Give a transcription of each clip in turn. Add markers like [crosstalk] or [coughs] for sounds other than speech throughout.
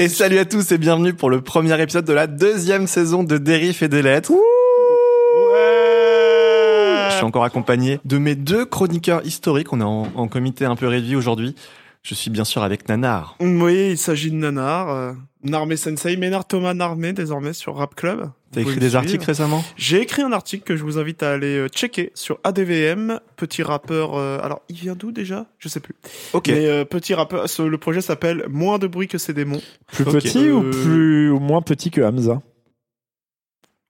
Et salut à tous et bienvenue pour le premier épisode de la deuxième saison de Dérif et des lettres. Je suis encore accompagné de mes deux chroniqueurs historiques. On est en, en comité un peu réduit aujourd'hui. Je suis bien sûr avec Nanar. Oui, il s'agit de Nanar, euh, Narmé Sensei, Ménard Thomas Narmé désormais sur Rap Club. T'as écrit des le articles récemment? J'ai écrit un article que je vous invite à aller euh, checker sur ADVM, petit rappeur. euh, alors, il vient d'où déjà? Je sais plus. Ok. Mais euh, petit rappeur. ce- le projet s'appelle Moins de bruit que ces démons. Plus petit ou plus ou moins petit que Hamza?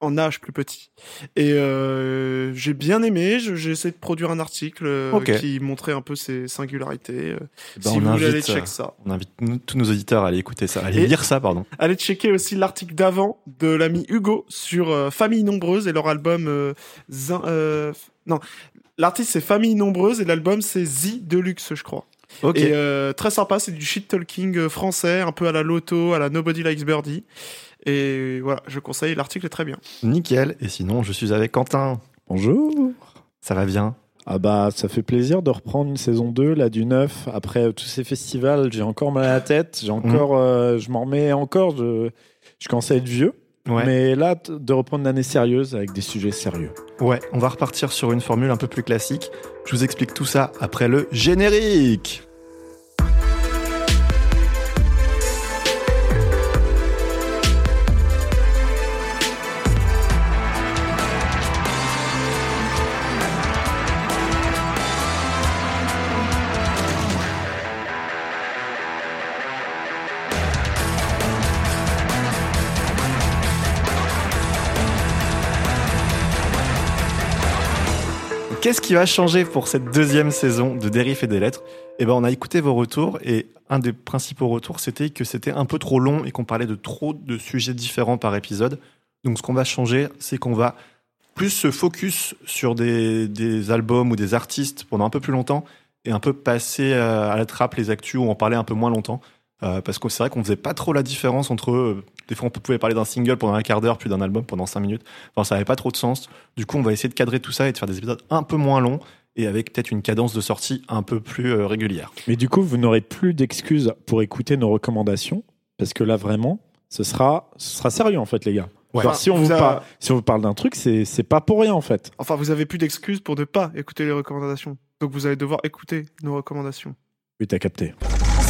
En âge plus petit. Et euh, j'ai bien aimé. J'ai essayé de produire un article euh, qui montrait un peu ses singularités. euh, Ben, si vous voulez aller euh, check ça. On invite tous nos auditeurs à aller écouter ça, à aller Et- lire ça, pardon. Allez checker aussi l'article d'avant de l'ami Hugo sur euh, Famille Nombreuse et leur album euh, Zin- non l'artiste c'est Famille Nombreuse et l'album c'est Z Deluxe je crois Ok. et très sympa c'est du shit talking français un peu à la Loto à la Nobody Likes Birdie et voilà je conseille l'article est très bien Nickel. Et sinon, je suis avec Quentin. Bonjour. Ça va bien? Ah bah ça fait plaisir de reprendre une saison 2 là du 9 après euh, tous ces festivals, j'ai encore mal à la tête, j'ai encore euh, je m'en remets encore je je commence à être vieux. Ouais. Mais là de reprendre l'année sérieuse avec des sujets sérieux. Ouais, on va repartir sur une formule un peu plus classique. Je vous explique tout ça après le générique. Qu'est-ce qui va changer pour cette deuxième saison de Dérif et des Lettres? Eh ben, on a écouté vos retours et un des principaux retours, c'était que c'était un peu trop long et qu'on parlait de trop de sujets différents par épisode. Donc, ce qu'on va changer, c'est qu'on va plus se focus sur des, des albums ou des artistes pendant un peu plus longtemps et un peu passer euh, à la trappe les actus ou en parler un peu moins longtemps. Euh, parce que c'est vrai qu'on faisait pas trop la différence entre. euh, des fois, on pouvait parler d'un single pendant un quart d'heure, puis d'un album pendant cinq minutes. Enfin, ça avait pas trop de sens. Du coup, on va essayer de cadrer tout ça et de faire des épisodes un peu moins longs et avec peut-être une cadence de sortie un peu plus euh, régulière. Mais du coup, vous n'aurez plus d'excuses pour écouter nos recommandations parce que là vraiment, ce sera ce sera sérieux en fait les gars. Ouais. Genre, si on Vous vous a- parle si on vous parle d'un truc, c'est c'est pas pour rien en fait. enfin vous avez plus d'excuses pour ne pas écouter les recommandations donc vous allez devoir écouter nos recommandations Oui, t'as capté.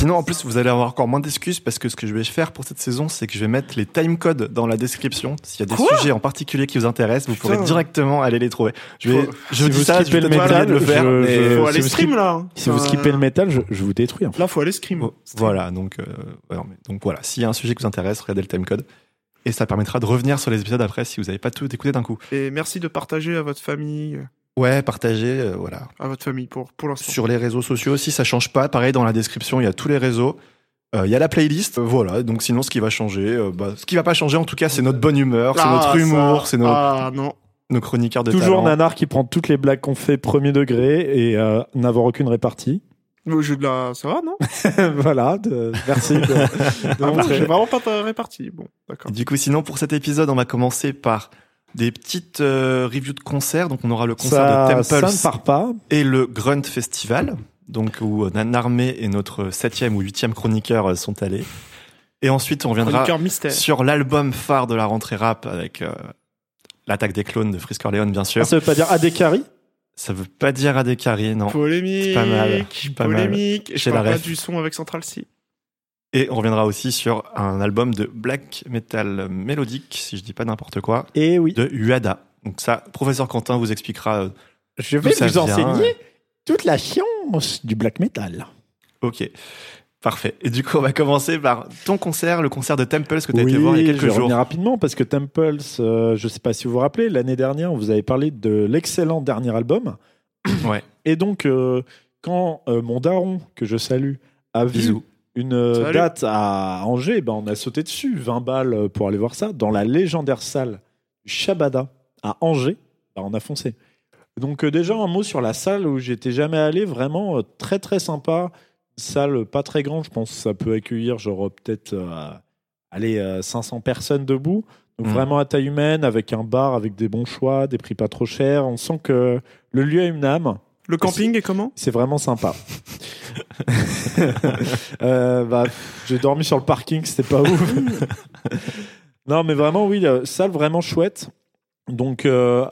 Sinon, en plus, vous allez avoir encore moins d'excuses parce que ce que je vais faire pour cette saison, c'est que je vais mettre les timecodes dans la description. S'il y a des Quoi sujets en particulier qui vous intéressent, vous Putain. pourrez directement aller les trouver. Je vais, Faut- je si vous ça, je le métal, de le faire. je- mais- faut si aller vous stream skip- là hein. Si vous skippez le métal, je, je vous détruis en fait. là faut aller stream Oh, Voilà, donc, euh, ouais, non, mais- donc voilà, s'il y a un sujet qui vous intéresse, regardez le timecode. Et ça permettra de revenir sur les épisodes après si vous n'avez pas tout écouté d'un coup. et merci de partager à votre famille Ouais, partagez, euh, voilà. à votre famille pour pour l'instant Sur les réseaux sociaux aussi, ça change pas. Pareil, dans la description, il y a tous les réseaux. Euh, Il y a la playlist, Euh, voilà. Donc sinon, ce qui va changer, euh, bah, ce qui va pas changer en tout cas, c'est notre bonne humeur, c'est Ah, notre ça. humour, c'est nos, ah non nos chroniqueurs de Toujours talent. Nanar qui prend toutes les blagues qu'on fait premier degré et euh, n'avoir aucune répartie. Le jeu de la ça va non [laughs] voilà, de- merci. de- de Ah bon, montrer. j'ai vraiment pas ta répartie bon d'accord Du coup, sinon, pour cet épisode, on va commencer par des petites euh, reviews de concerts. Donc, on aura le concert ça, de ça Temples ne part pas. et le Grunt Festival, donc où Nan Armé et notre septième ou huitième chroniqueur euh, sont allés. Et ensuite, on reviendra sur l'album phare de la rentrée rap avec euh, l'attaque des clones de Frisk Orleans, bien sûr. Ah, ça veut pas dire Adekari? Ça veut pas dire Adekari, non. polémique C'est pas mal, c'est pas mal. polémique et je J'ai la parle pas du son avec Central C Et on reviendra aussi sur un album de black metal mélodique, si je dis pas n'importe quoi, Et Eh oui, de Uada. Donc ça, professeur Quentin vous expliquera. euh, je vais vous enseigner toute la science du black metal. Ok, parfait. Et du coup, on va commencer par ton concert, le concert de Temples que tu as oui, été voir il y a je quelques vais jours. revenir rapidement parce que Temples, euh, je sais pas si vous vous rappelez, l'année dernière, on vous avait parlé de l'excellent dernier album. Ouais. Et donc, euh, quand euh, mon daron, que je salue, a vu Bisous. Une Salut. date à Angers, ben, on a sauté dessus, 20 balles pour aller voir ça, dans la légendaire salle Shabada à Angers. Ben, on a foncé. Donc euh, déjà un mot sur la salle où j'étais jamais allé, vraiment euh, très très sympa. Une salle pas très grande, je pense que ça peut accueillir genre euh, peut-être euh, allez, euh, 500 personnes debout. Donc Mm. vraiment à taille humaine, avec un bar, avec des bons choix, des prix pas trop chers. On sent que le lieu a une âme. Le camping est comment? C'est vraiment sympa. [laughs] Euh, bah, j'ai dormi sur le parking, c'était pas ouf. [laughs] non, mais vraiment, oui, euh, salle vraiment chouette. Donc, euh,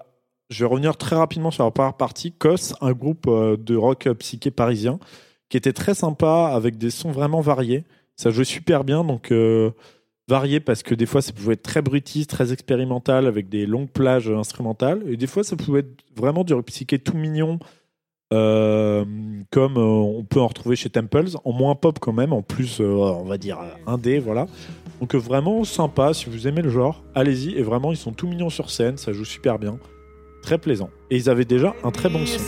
je vais revenir très rapidement sur la première partie. COS, un groupe de rock psyché parisien, qui était très sympa, avec des sons vraiment variés. Ça jouait super bien, donc euh, varié parce que des fois, ça pouvait être très brutiste, très expérimental, avec des longues plages instrumentales. Et des fois, ça pouvait être vraiment du rock psyché tout mignon, euh, comme euh, on peut en retrouver chez Temples, en moins pop quand même, en plus, euh, on va dire, indé, voilà. Donc vraiment sympa, si vous aimez le genre, allez-y. Et vraiment, ils sont tout mignons sur scène, ça joue super bien. Très plaisant. Et ils avaient déjà un très bon son.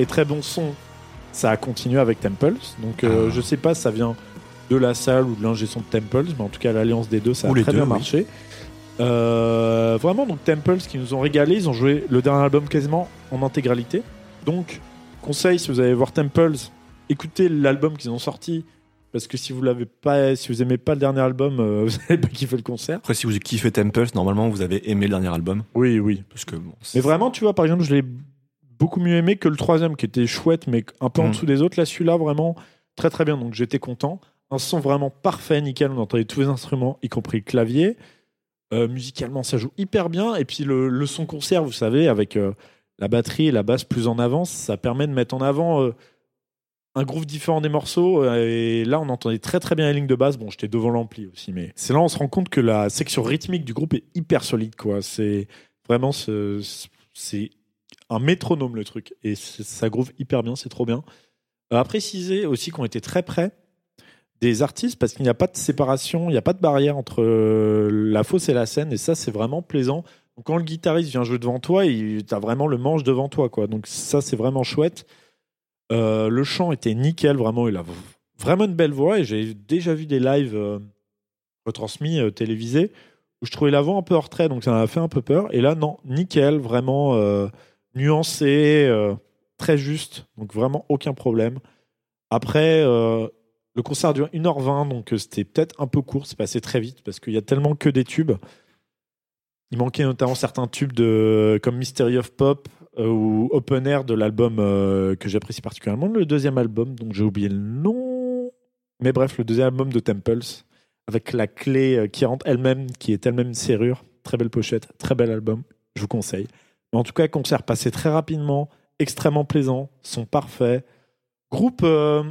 Et très bon son, ça a continué avec Temples. Donc euh, Ah. je sais pas si ça vient de la salle ou de l'ingé son de Temples, mais en tout cas l'alliance des deux, ça a Ou les très deux, bien oui. marché. Euh, vraiment, donc Temples qui nous ont régalé, ils ont joué le dernier album quasiment en intégralité. Donc, conseil, si vous allez voir Temples, écoutez l'album qu'ils ont sorti. Parce que si vous l'avez pas, si vous aimez pas le dernier album, euh, [laughs] vous n'allez pas kiffer le concert. Après, si vous kiffez Temples, normalement, vous avez aimé le dernier album. Oui, oui. Parce que, bon, Mais vraiment, tu vois, par exemple, je l'ai beaucoup mieux aimé que le troisième, qui était chouette, mais un peu en Mm. dessous des autres. Là, celui-là, vraiment très très bien. Donc j'étais content. Un son vraiment parfait, nickel. On entendait tous les instruments, y compris le clavier. Euh, musicalement, ça joue hyper bien. Et puis le, le son concert, vous savez, avec euh, la batterie et la basse plus en avance, ça permet de mettre en avant euh, un groove différent des morceaux. Et là, on entendait très très bien les lignes de basse. Bon, j'étais devant l'ampli aussi, mais c'est là on se rend compte que la section rythmique du groupe est hyper solide. quoi. C'est vraiment ce- c'est un métronome le truc et ça groove hyper bien, c'est trop bien. Euh, À préciser aussi qu'on était très près des artistes parce qu'il n'y a pas de séparation, il n'y a pas de barrière entre euh, la fosse et la scène et ça c'est vraiment plaisant. Quand le guitariste vient jouer devant toi, tu as vraiment le manche devant toi quoi. Donc ça c'est vraiment chouette. Euh, le chant était nickel, vraiment il a vraiment une belle voix et j'ai déjà vu des lives retransmis télévisés où je trouvais la voix un peu en retrait donc ça m'a fait un peu peur et là non, nickel, vraiment nuancé, euh, très juste, donc vraiment aucun problème. Après, euh, le concert dure 1h20, donc euh, c'était peut-être un peu court, c'est passé très vite parce qu'il y a tellement que des tubes. Il manquait notamment certains tubes de, comme Mystery of Pop ou Open Air de l'album que j'apprécie particulièrement, le deuxième album, donc j'ai oublié le nom. Mais bref, le deuxième album de Temples, avec la clé qui rentre elle-même, qui est elle-même serrure. Très belle pochette, très bel album, je vous conseille. Mais en tout cas, concert passé très rapidement, extrêmement plaisant, son parfait. Groupe euh,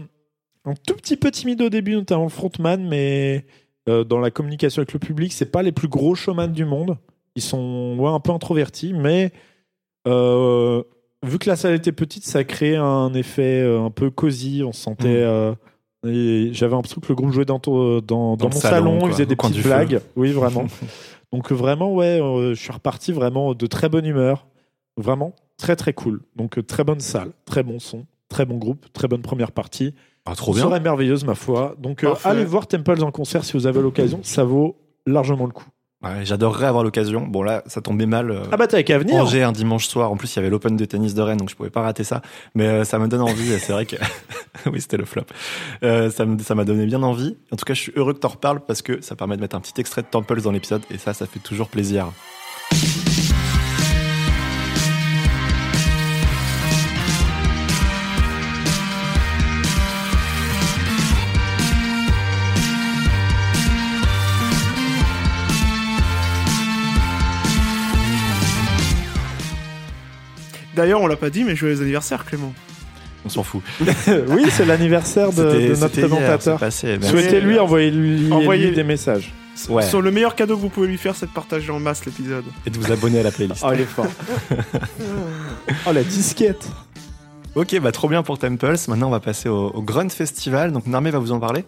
un tout petit peu timide au début, notamment le frontman, mais euh, dans la communication avec le public, c'est pas les plus gros showman du monde. Ils sont ouais, un peu introvertis, mais euh, vu que la salle était petite, ça créait un effet un peu cosy. On se sentait. et J'avais l'impression que le groupe jouait dans, mon salon, salon, quoi, il faisait au des petites feu. blagues. Oui, vraiment. [laughs] Donc vraiment, ouais, euh, je suis reparti vraiment de très bonne humeur. Vraiment très très cool. Donc euh, très bonne salle, très bon son, très bon groupe, très bonne première partie. Ah, trop bien. soirée merveilleuse, ma foi. Donc euh, allez voir Temples en concert si vous avez l'occasion. Ça vaut largement le coup. Ouais, J'adorerais avoir l'occasion. Bon, là, ça tombait mal. euh, Ah bah t'avais qu'à venir. Angers un dimanche soir. En plus, il y avait l'Open de tennis de Rennes, donc je pouvais pas rater ça. Mais euh, ça me donne envie. c'est vrai que [laughs] oui, c'était le flop. Euh, ça me- ça m'a donné bien envie. En tout cas, je suis heureux que t'en reparles parce que ça permet de mettre un petit extrait de Temples dans l'épisode et ça, ça fait toujours plaisir. D'ailleurs, on l'a pas dit, mais joyeux anniversaire, Clément. On s'en fout. [laughs] oui, c'est l'anniversaire de, notre présentateur. Souhaitez-lui, envoyez-lui Envoyez- des messages. Ouais. Sur le meilleur cadeau que vous pouvez lui faire, c'est de partager en masse l'épisode. Et de vous abonner à la playlist. Oh, il est fort. [laughs] oh, la disquette. Ok, bah trop bien pour Temples. Maintenant, on va passer au, au Grunt Festival. Donc, Narmé va vous en parler.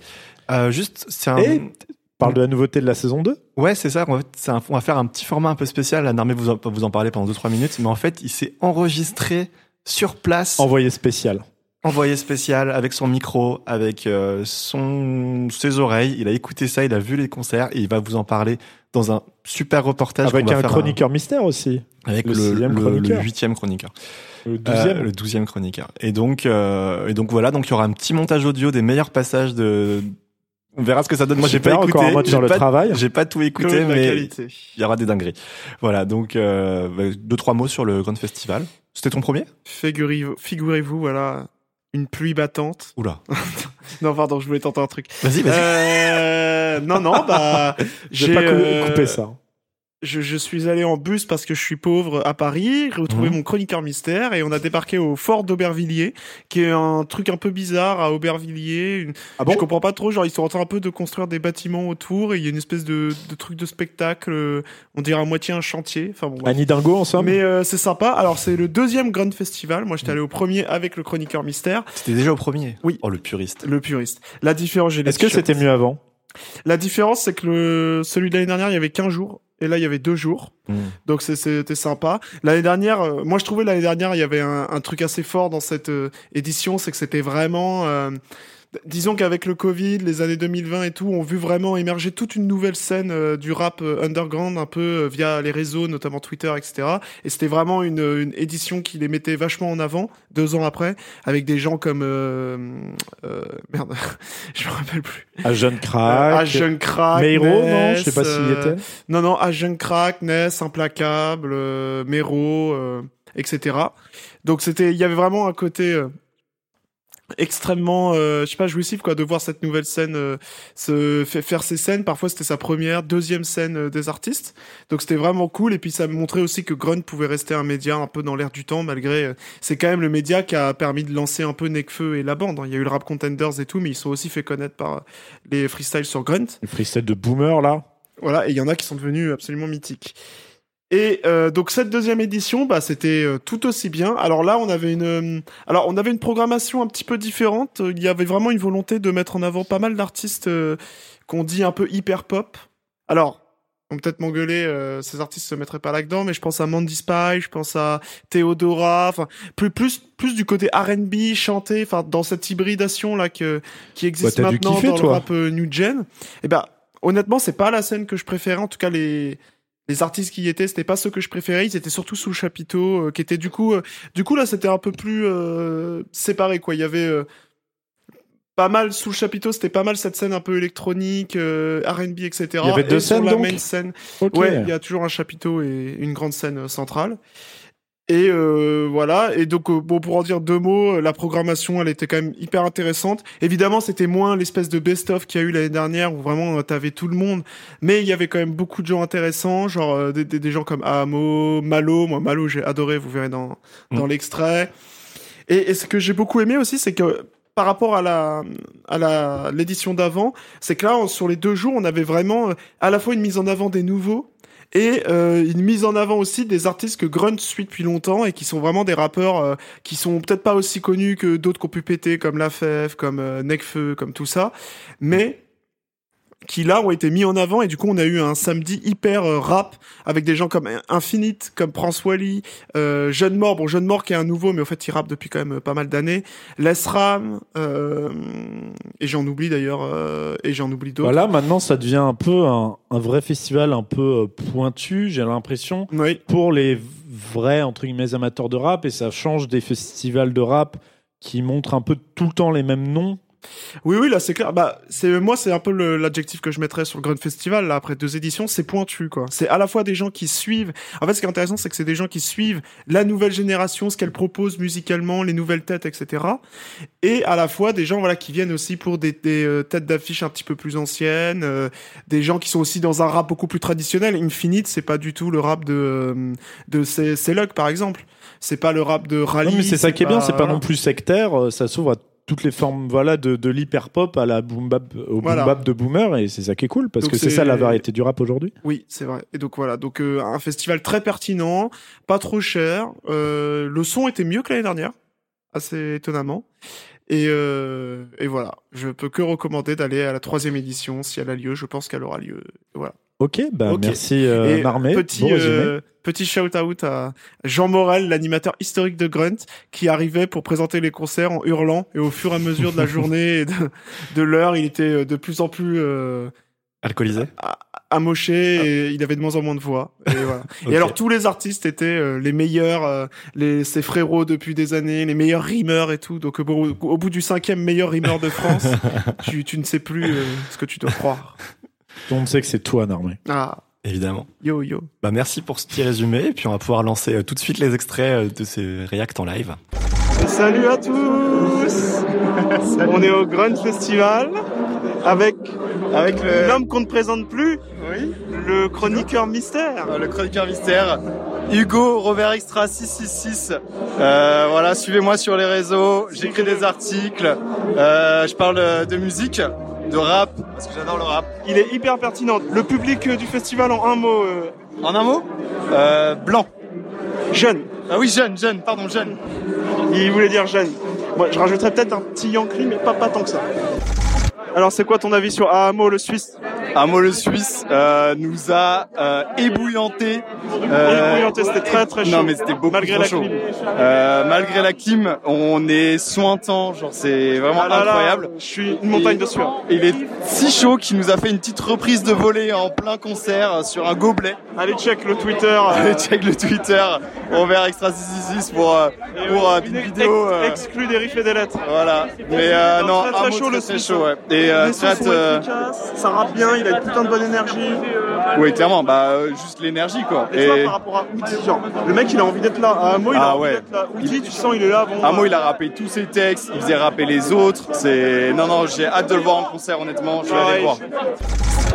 Euh, juste, c'est un. Et Parle de la nouveauté de la saison 2. Ouais, c'est ça. En fait, un- on va faire un petit format un peu spécial. La Narmé vous en, vous en parler pendant 2-3 minutes. Mais en fait, il s'est enregistré sur place. Envoyé spécial. envoyé spécial avec son micro, avec euh, son ses oreilles. Il a écouté ça, il a vu les concerts et il va vous en parler dans un super reportage. Avec va un faire chroniqueur mystère aussi. avec le le, sixième le- chroniqueur. le huitième chroniqueur. Le Euh, douzième. le douzième chroniqueur. Et donc, euh, et donc voilà, donc il y aura un petit montage audio des meilleurs passages de. On verra ce que ça donne. Moi, j'ai pas écouté. encore un mode sur le pas- travail. J'ai pas tout écouté, mais il y aura des dingueries. Voilà, donc euh, bah, deux trois mots sur le Grand Festival. C'était ton premier? Figurez-vous, figurez-vous, voilà, une pluie battante. Oula. [laughs] Non, pardon, je voulais tenter un truc. Vas-y, vas-y. Euh, non, non, bah, [laughs] J'ai j'ai pas euh, coupé ça. Je, je suis allé en bus parce que je suis pauvre à Paris, retrouver Mhm. mon chroniqueur mystère et on a débarqué au fort d'Aubervilliers, qui est un truc un peu bizarre à Aubervilliers. Une- Ah bon je comprends pas trop, genre ils sont en train un peu de construire des bâtiments autour et il y a une espèce de, de truc de spectacle, euh, on dirait à moitié un chantier. Enfin bon. Annie Dingo en somme Mais euh, c'est sympa. Alors c'est le deuxième Grand Festival. Moi j'étais allé au premier avec le chroniqueur mystère, C'était déjà au premier. Oui. Oh le puriste. le puriste. La différence, Est-ce que c'était mieux avant? La différence, c'est que le celui de l'année dernière, il y avait 15 jours. Et là, il y avait deux jours. Mm. Donc c'était sympa. L'année dernière, euh, moi je trouvais l'année dernière, il y avait un, un truc assez fort dans cette euh, édition, c'est que c'était vraiment... disons qu'avec le Covid, les années 2020 et tout, ont vu vraiment émerger toute une nouvelle scène euh, du rap euh, underground, un peu euh, via les réseaux, notamment Twitter, etc. Et c'était vraiment une, une édition qui les mettait vachement en avant, deux ans après, avec des gens comme... euh, euh, [laughs] merde, je me rappelle plus. Euh, Crack. Agent Crack, Meiro, non Je sais pas s'il y était. non, non, Agent Crack, Ness, Implacable, Mero, euh, etc. Donc c'était, il y avait vraiment un côté euh, extrêmement, euh, je sais pas, jouissif quoi, de voir cette nouvelle scène euh, se fa- faire ces scènes. Parfois c'était sa première, deuxième scène euh, des artistes. Donc c'était vraiment cool. Et puis ça me montrait aussi que Grunt pouvait rester un média un peu dans l'air du temps, malgré. euh, c'est quand même le média qui a permis de lancer un peu Nekfeu et la bande. hein. Il y a eu le Rap Contenders et tout, mais ils sont aussi fait connaître par euh, les freestyles sur Grunt. Le freestyle de Boomer là. Voilà, et il y en a qui sont devenus absolument mythiques. Et euh, donc cette deuxième édition, bah, c'était euh, tout aussi bien. Alors là, on avait une, euh, alors on avait une programmation un petit peu différente. Il y avait vraiment une volonté de mettre en avant pas mal d'artistes euh, qu'on dit un peu hyper pop. Alors, on peut peut-être m'engueuler, euh, ces artistes se mettraient pas là-dedans, mais je pense à Mandy Spy, je pense à Theodora, enfin plus plus plus du côté R&B chanté, enfin dans cette hybridation là que qui existe Bah, maintenant kiffer, dans le toi. rap euh, new gen. Et ben honnêtement, c'est pas la scène que je préférais. En tout cas, les les artistes qui y étaient, c'était pas ceux que je préférais. Ils étaient surtout sous le chapiteau, euh, qui était du coup, euh, du coup là, c'était un peu plus euh, séparé quoi. Il y avait pas mal sous le chapiteau, c'était pas mal cette scène un peu électronique, R&B, etc. Il y avait deux Et sur scènes, la donc? main scène, Ok. Ouais, il y a toujours un chapiteau et une grande scène centrale. Et euh, voilà. Et donc, euh, bon, pour en dire deux mots, euh, la programmation, elle était quand même hyper intéressante. Évidemment, c'était moins l'espèce de best-of qu'il y a eu l'année dernière où vraiment euh, t'avais tout le monde. Mais il y avait quand même beaucoup de gens intéressants, genre euh, des, gens comme Amo, Malo. Moi, Malo, j'ai adoré. Vous verrez dans dans Mm. l'extrait. Et, et ce que j'ai beaucoup aimé aussi, c'est que par rapport à la à la l'édition d'avant, c'est que là on- sur les deux jours, on avait vraiment à la fois une mise en avant des nouveaux et euh, une mise en avant aussi des artistes que Grunt suit depuis longtemps et qui sont vraiment des rappeurs euh, qui sont peut-être pas aussi connus que d'autres qui ont pu péter comme La comme euh, Nekfeu, comme tout ça, mais qui là ont été mis en avant. Et du coup on a eu un samedi hyper euh, rap avec des gens comme Infinite, comme Prince Wally, euh, Jeune Mort, bon Jeune Mort qui est un nouveau mais en fait il rappe depuis quand même euh, pas mal d'années, Les Ram, euh, et j'en oublie d'ailleurs, euh, et j'en oublie d'autres. Voilà, maintenant ça devient un peu un, un vrai festival un peu pointu, j'ai l'impression, Oui, pour les vrais entre guillemets amateurs de rap. Et ça change des festivals de rap qui montrent un peu tout le temps les mêmes noms. Oui, oui, là c'est clair. Bah, c'est moi, c'est un peu l'adjectif que je mettrais sur le Grand Festival. Là, après deux éditions, c'est pointu, quoi. C'est à la fois des gens qui suivent. En fait, ce qui est intéressant, c'est que c'est des gens qui suivent la nouvelle génération, ce qu'elle propose musicalement, les nouvelles têtes, etc. Et à la fois des gens, voilà, qui viennent aussi pour des, des, euh, têtes d'affiche un petit peu plus anciennes, euh, des gens qui sont aussi dans un rap beaucoup plus traditionnel. Infinite, c'est pas du tout le rap de euh, de par exemple. C'est pas le rap de Rally. Non, mais c'est ça qui est bien, c'est pas non plus sectaire, euh, ça s'ouvre à toutes les formes voilà de, de l'hyper pop à la boom bap au Voilà. boom bap de boomer et c'est ça qui est cool parce Donc que c'est c'est- ça la variété du rap aujourd'hui. Oui, c'est vrai. Et donc voilà, donc euh, un festival très pertinent, pas trop cher. Euh, le son était mieux que l'année dernière, assez étonnamment. Et, euh, et voilà, je peux que recommander d'aller à la troisième édition si elle a lieu. Je pense qu'elle aura lieu. Voilà. Ok, bah merci euh, Marmé. Petit, Bon euh, petit shout-out à Jean Morel, l'animateur historique de Grunt, qui arrivait pour présenter les concerts en hurlant. Et au fur et à mesure de la journée et de, de l'heure, il était euh, de plus en plus euh, Alcoolisé amoché et il avait de moins en moins de voix. Et, voilà. [laughs] Et alors tous les artistes étaient euh, les meilleurs, euh, les, ses frérots depuis des années, les meilleurs rimeurs et tout. Donc au, bout- au bout du cinquième meilleur rimeur de France, [laughs] tu, tu ne sais plus euh, ce que tu dois croire. Tout le monde sait que c'est toi, Narmé. Ah, Évidemment. yo yo. Bah, merci pour ce petit résumé. Et puis, on va pouvoir lancer euh, tout de suite les extraits euh, de ces React en live. Salut à tous [laughs] On est au Grunt Festival avec, Avec le, l'homme qu'on ne présente plus, oui, le chroniqueur mystère. euh, le chroniqueur mystère, Hugo Robert Extra 666. Euh, voilà, suivez-moi sur les réseaux. J'écris des articles. Euh, je parle de musique, de rap, parce que j'adore le rap. Il est hyper pertinent. Le public euh, du festival en un mot, euh, En un mot, euh, blanc. jeune. Ah oui, jeune, jeune, pardon, jeune. Il voulait dire jeune. Moi, je rajouterais peut-être un petit Yankee, mais pas, pas tant que ça. Alors, c'est quoi ton avis sur Ahamo, le Suisse mot le Suisse euh, nous a euh, ébouillanté. Euh, Ébouillanté, c'était très très chaud. Non mais c'était beaucoup Malgré trop la chaud. clim. Euh, malgré la clim, on est sointant, genre c'est vraiment Ah là là, incroyable. je suis une montagne de sueur. Il est si chaud qu'il nous a fait une petite reprise de volée en plein concert sur un gobelet. Allez, check le Twitter. Allez check le Twitter, Robert Extra 666 pour pour une vidéo. ex- exclue des riffs et des lettres. voilà. Mais Non, très, très chaud, le Suisse. chaud, ouais. Et euh, Les sons traite, sont euh, efficaces, ça rappe bien, il a une putain de bonne énergie. oui clairement, bah euh, juste l'énergie quoi. Et, tu vois, par rapport à Outi, genre, le mec il a envie d'être là. À Amo, il a Ah envie ouais. d'être là. Outi, tu sens, il est là. Bon, Amo, euh, il a rappé tous ses textes, il faisait rapper les autres. C'est non non, j'ai hâte de le voir en concert honnêtement. Je vais aller le voir.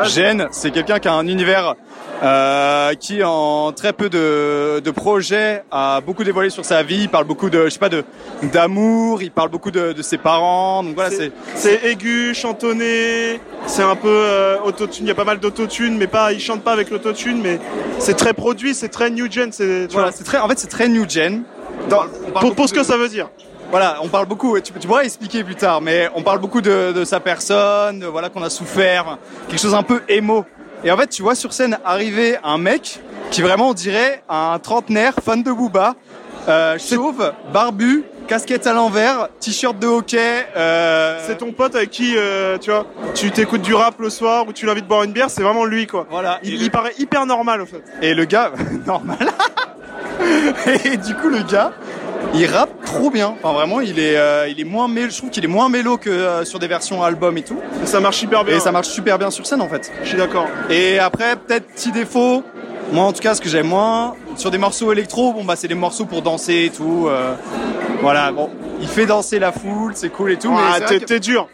Gênes, c'est quelqu'un qui a un univers euh, qui en très peu de, de projets a beaucoup dévoilé sur sa vie. Il parle beaucoup de, je sais pas, de d'amour. Il parle beaucoup de, de ses parents. Donc voilà, c'est C'est aigu, chantonné, c'est un peu euh, autotune, il y a pas mal d'autotune, mais pas, il chante pas avec l'autotune, mais c'est très produit, c'est très new gen, c'est, voilà, très, en fait, c'est très new gen. Dans- on parle pour, pour ce que ça veut dire. Voilà, on parle beaucoup. Tu, tu pourras expliquer plus tard, mais on parle beaucoup de, de sa personne, de, voilà qu'on a souffert, quelque chose un peu émo. Et en fait, tu vois sur scène arriver un mec qui vraiment on dirait un trentenaire fan de Booba, euh, chauve, barbu, casquette à l'envers, t-shirt de hockey. Euh, C'est ton pote avec qui, euh, tu vois, tu t'écoutes du rap le soir ou tu l'invites boire une bière, c'est vraiment lui, quoi. Voilà. Il, paraît hyper normal, au fait. Et le gars, [laughs] normal. et du coup, le gars, il rappe trop bien. Enfin, vraiment, il est, euh, il est moins mélo. Je trouve qu'il est moins mélo que euh, sur des versions album et tout. Et ça marche hyper bien. Et ça marche super bien sur scène, en fait. Je suis d'accord. Et après, peut-être petit défaut. Moi, en tout cas, ce que j'aime moins sur des morceaux électro, bon bah c'est des morceaux pour danser et tout. euh, voilà, bon, il fait danser la foule, c'est cool et tout. mais Ah, t'es, que- dur.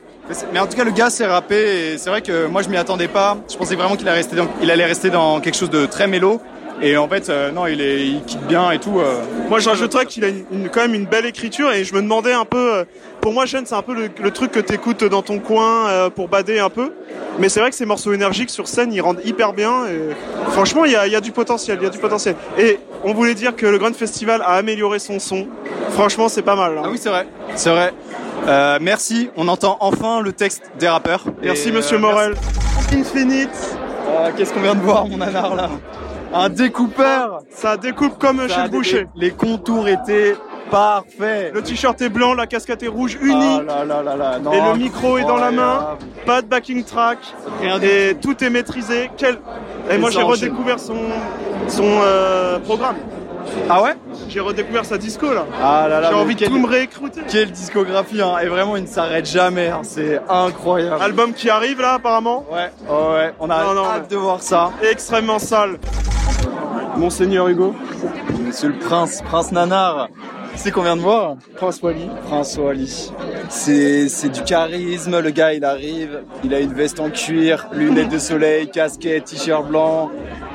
mais en tout cas, le gars s'est rappé et c'est vrai que moi je m'y attendais pas. Je pensais vraiment qu'il allait rester dans, il allait rester dans quelque chose de très mélo. Et en fait, euh, non, il est, il kick bien et tout. euh. Moi, je rajouterais qu'il a une, une- quand même une belle écriture et je me demandais un peu. euh, Pour moi, jeune, c'est un peu le, le truc que t'écoutes dans ton coin euh, pour bader un peu. Mais c'est vrai que ces morceaux énergiques sur scène, ils rendent hyper bien. Et franchement, il y a, il y a du potentiel, il y a du potentiel. Et on voulait dire que le Grand Festival a amélioré son son. Franchement, c'est pas mal. hein. Ah oui, c'est vrai, c'est vrai. Euh, merci. On entend enfin le texte des rappeurs. Merci, Et, Monsieur euh, Morel. Infinite, merci. Qu'est-ce qu'on vient de voir, mon nanar là? Un découpeur. ça découpe comme Ça chez le boucher. Les contours étaient parfaits. Le t-shirt est blanc, la casquette est rouge, unie. Ah là là là là, non, Et le micro est dans la main. Pas de backing track. Et tout est maîtrisé. Quel... Et, Et moi, j'ai redécouvert son, son euh, programme. Ah ouais J'ai redécouvert sa disco là. Ah là là. J'ai envie de quelle- tout me réécouter. Quelle discographie, hein. Et vraiment, il ne s'arrête jamais. hein. C'est incroyable. Album qui arrive là apparemment. Ouais, ouais, ouais. On a Non, non, hâte de voir ça. Extrêmement sale. Monseigneur Hugo. Monsieur le prince, prince Nanar. C'est qu'on vient de voir Prince Wally. Prince Wally. C'est, du charisme, le gars il arrive, il a une veste en cuir, lunettes de soleil, casquette, t-shirt blanc,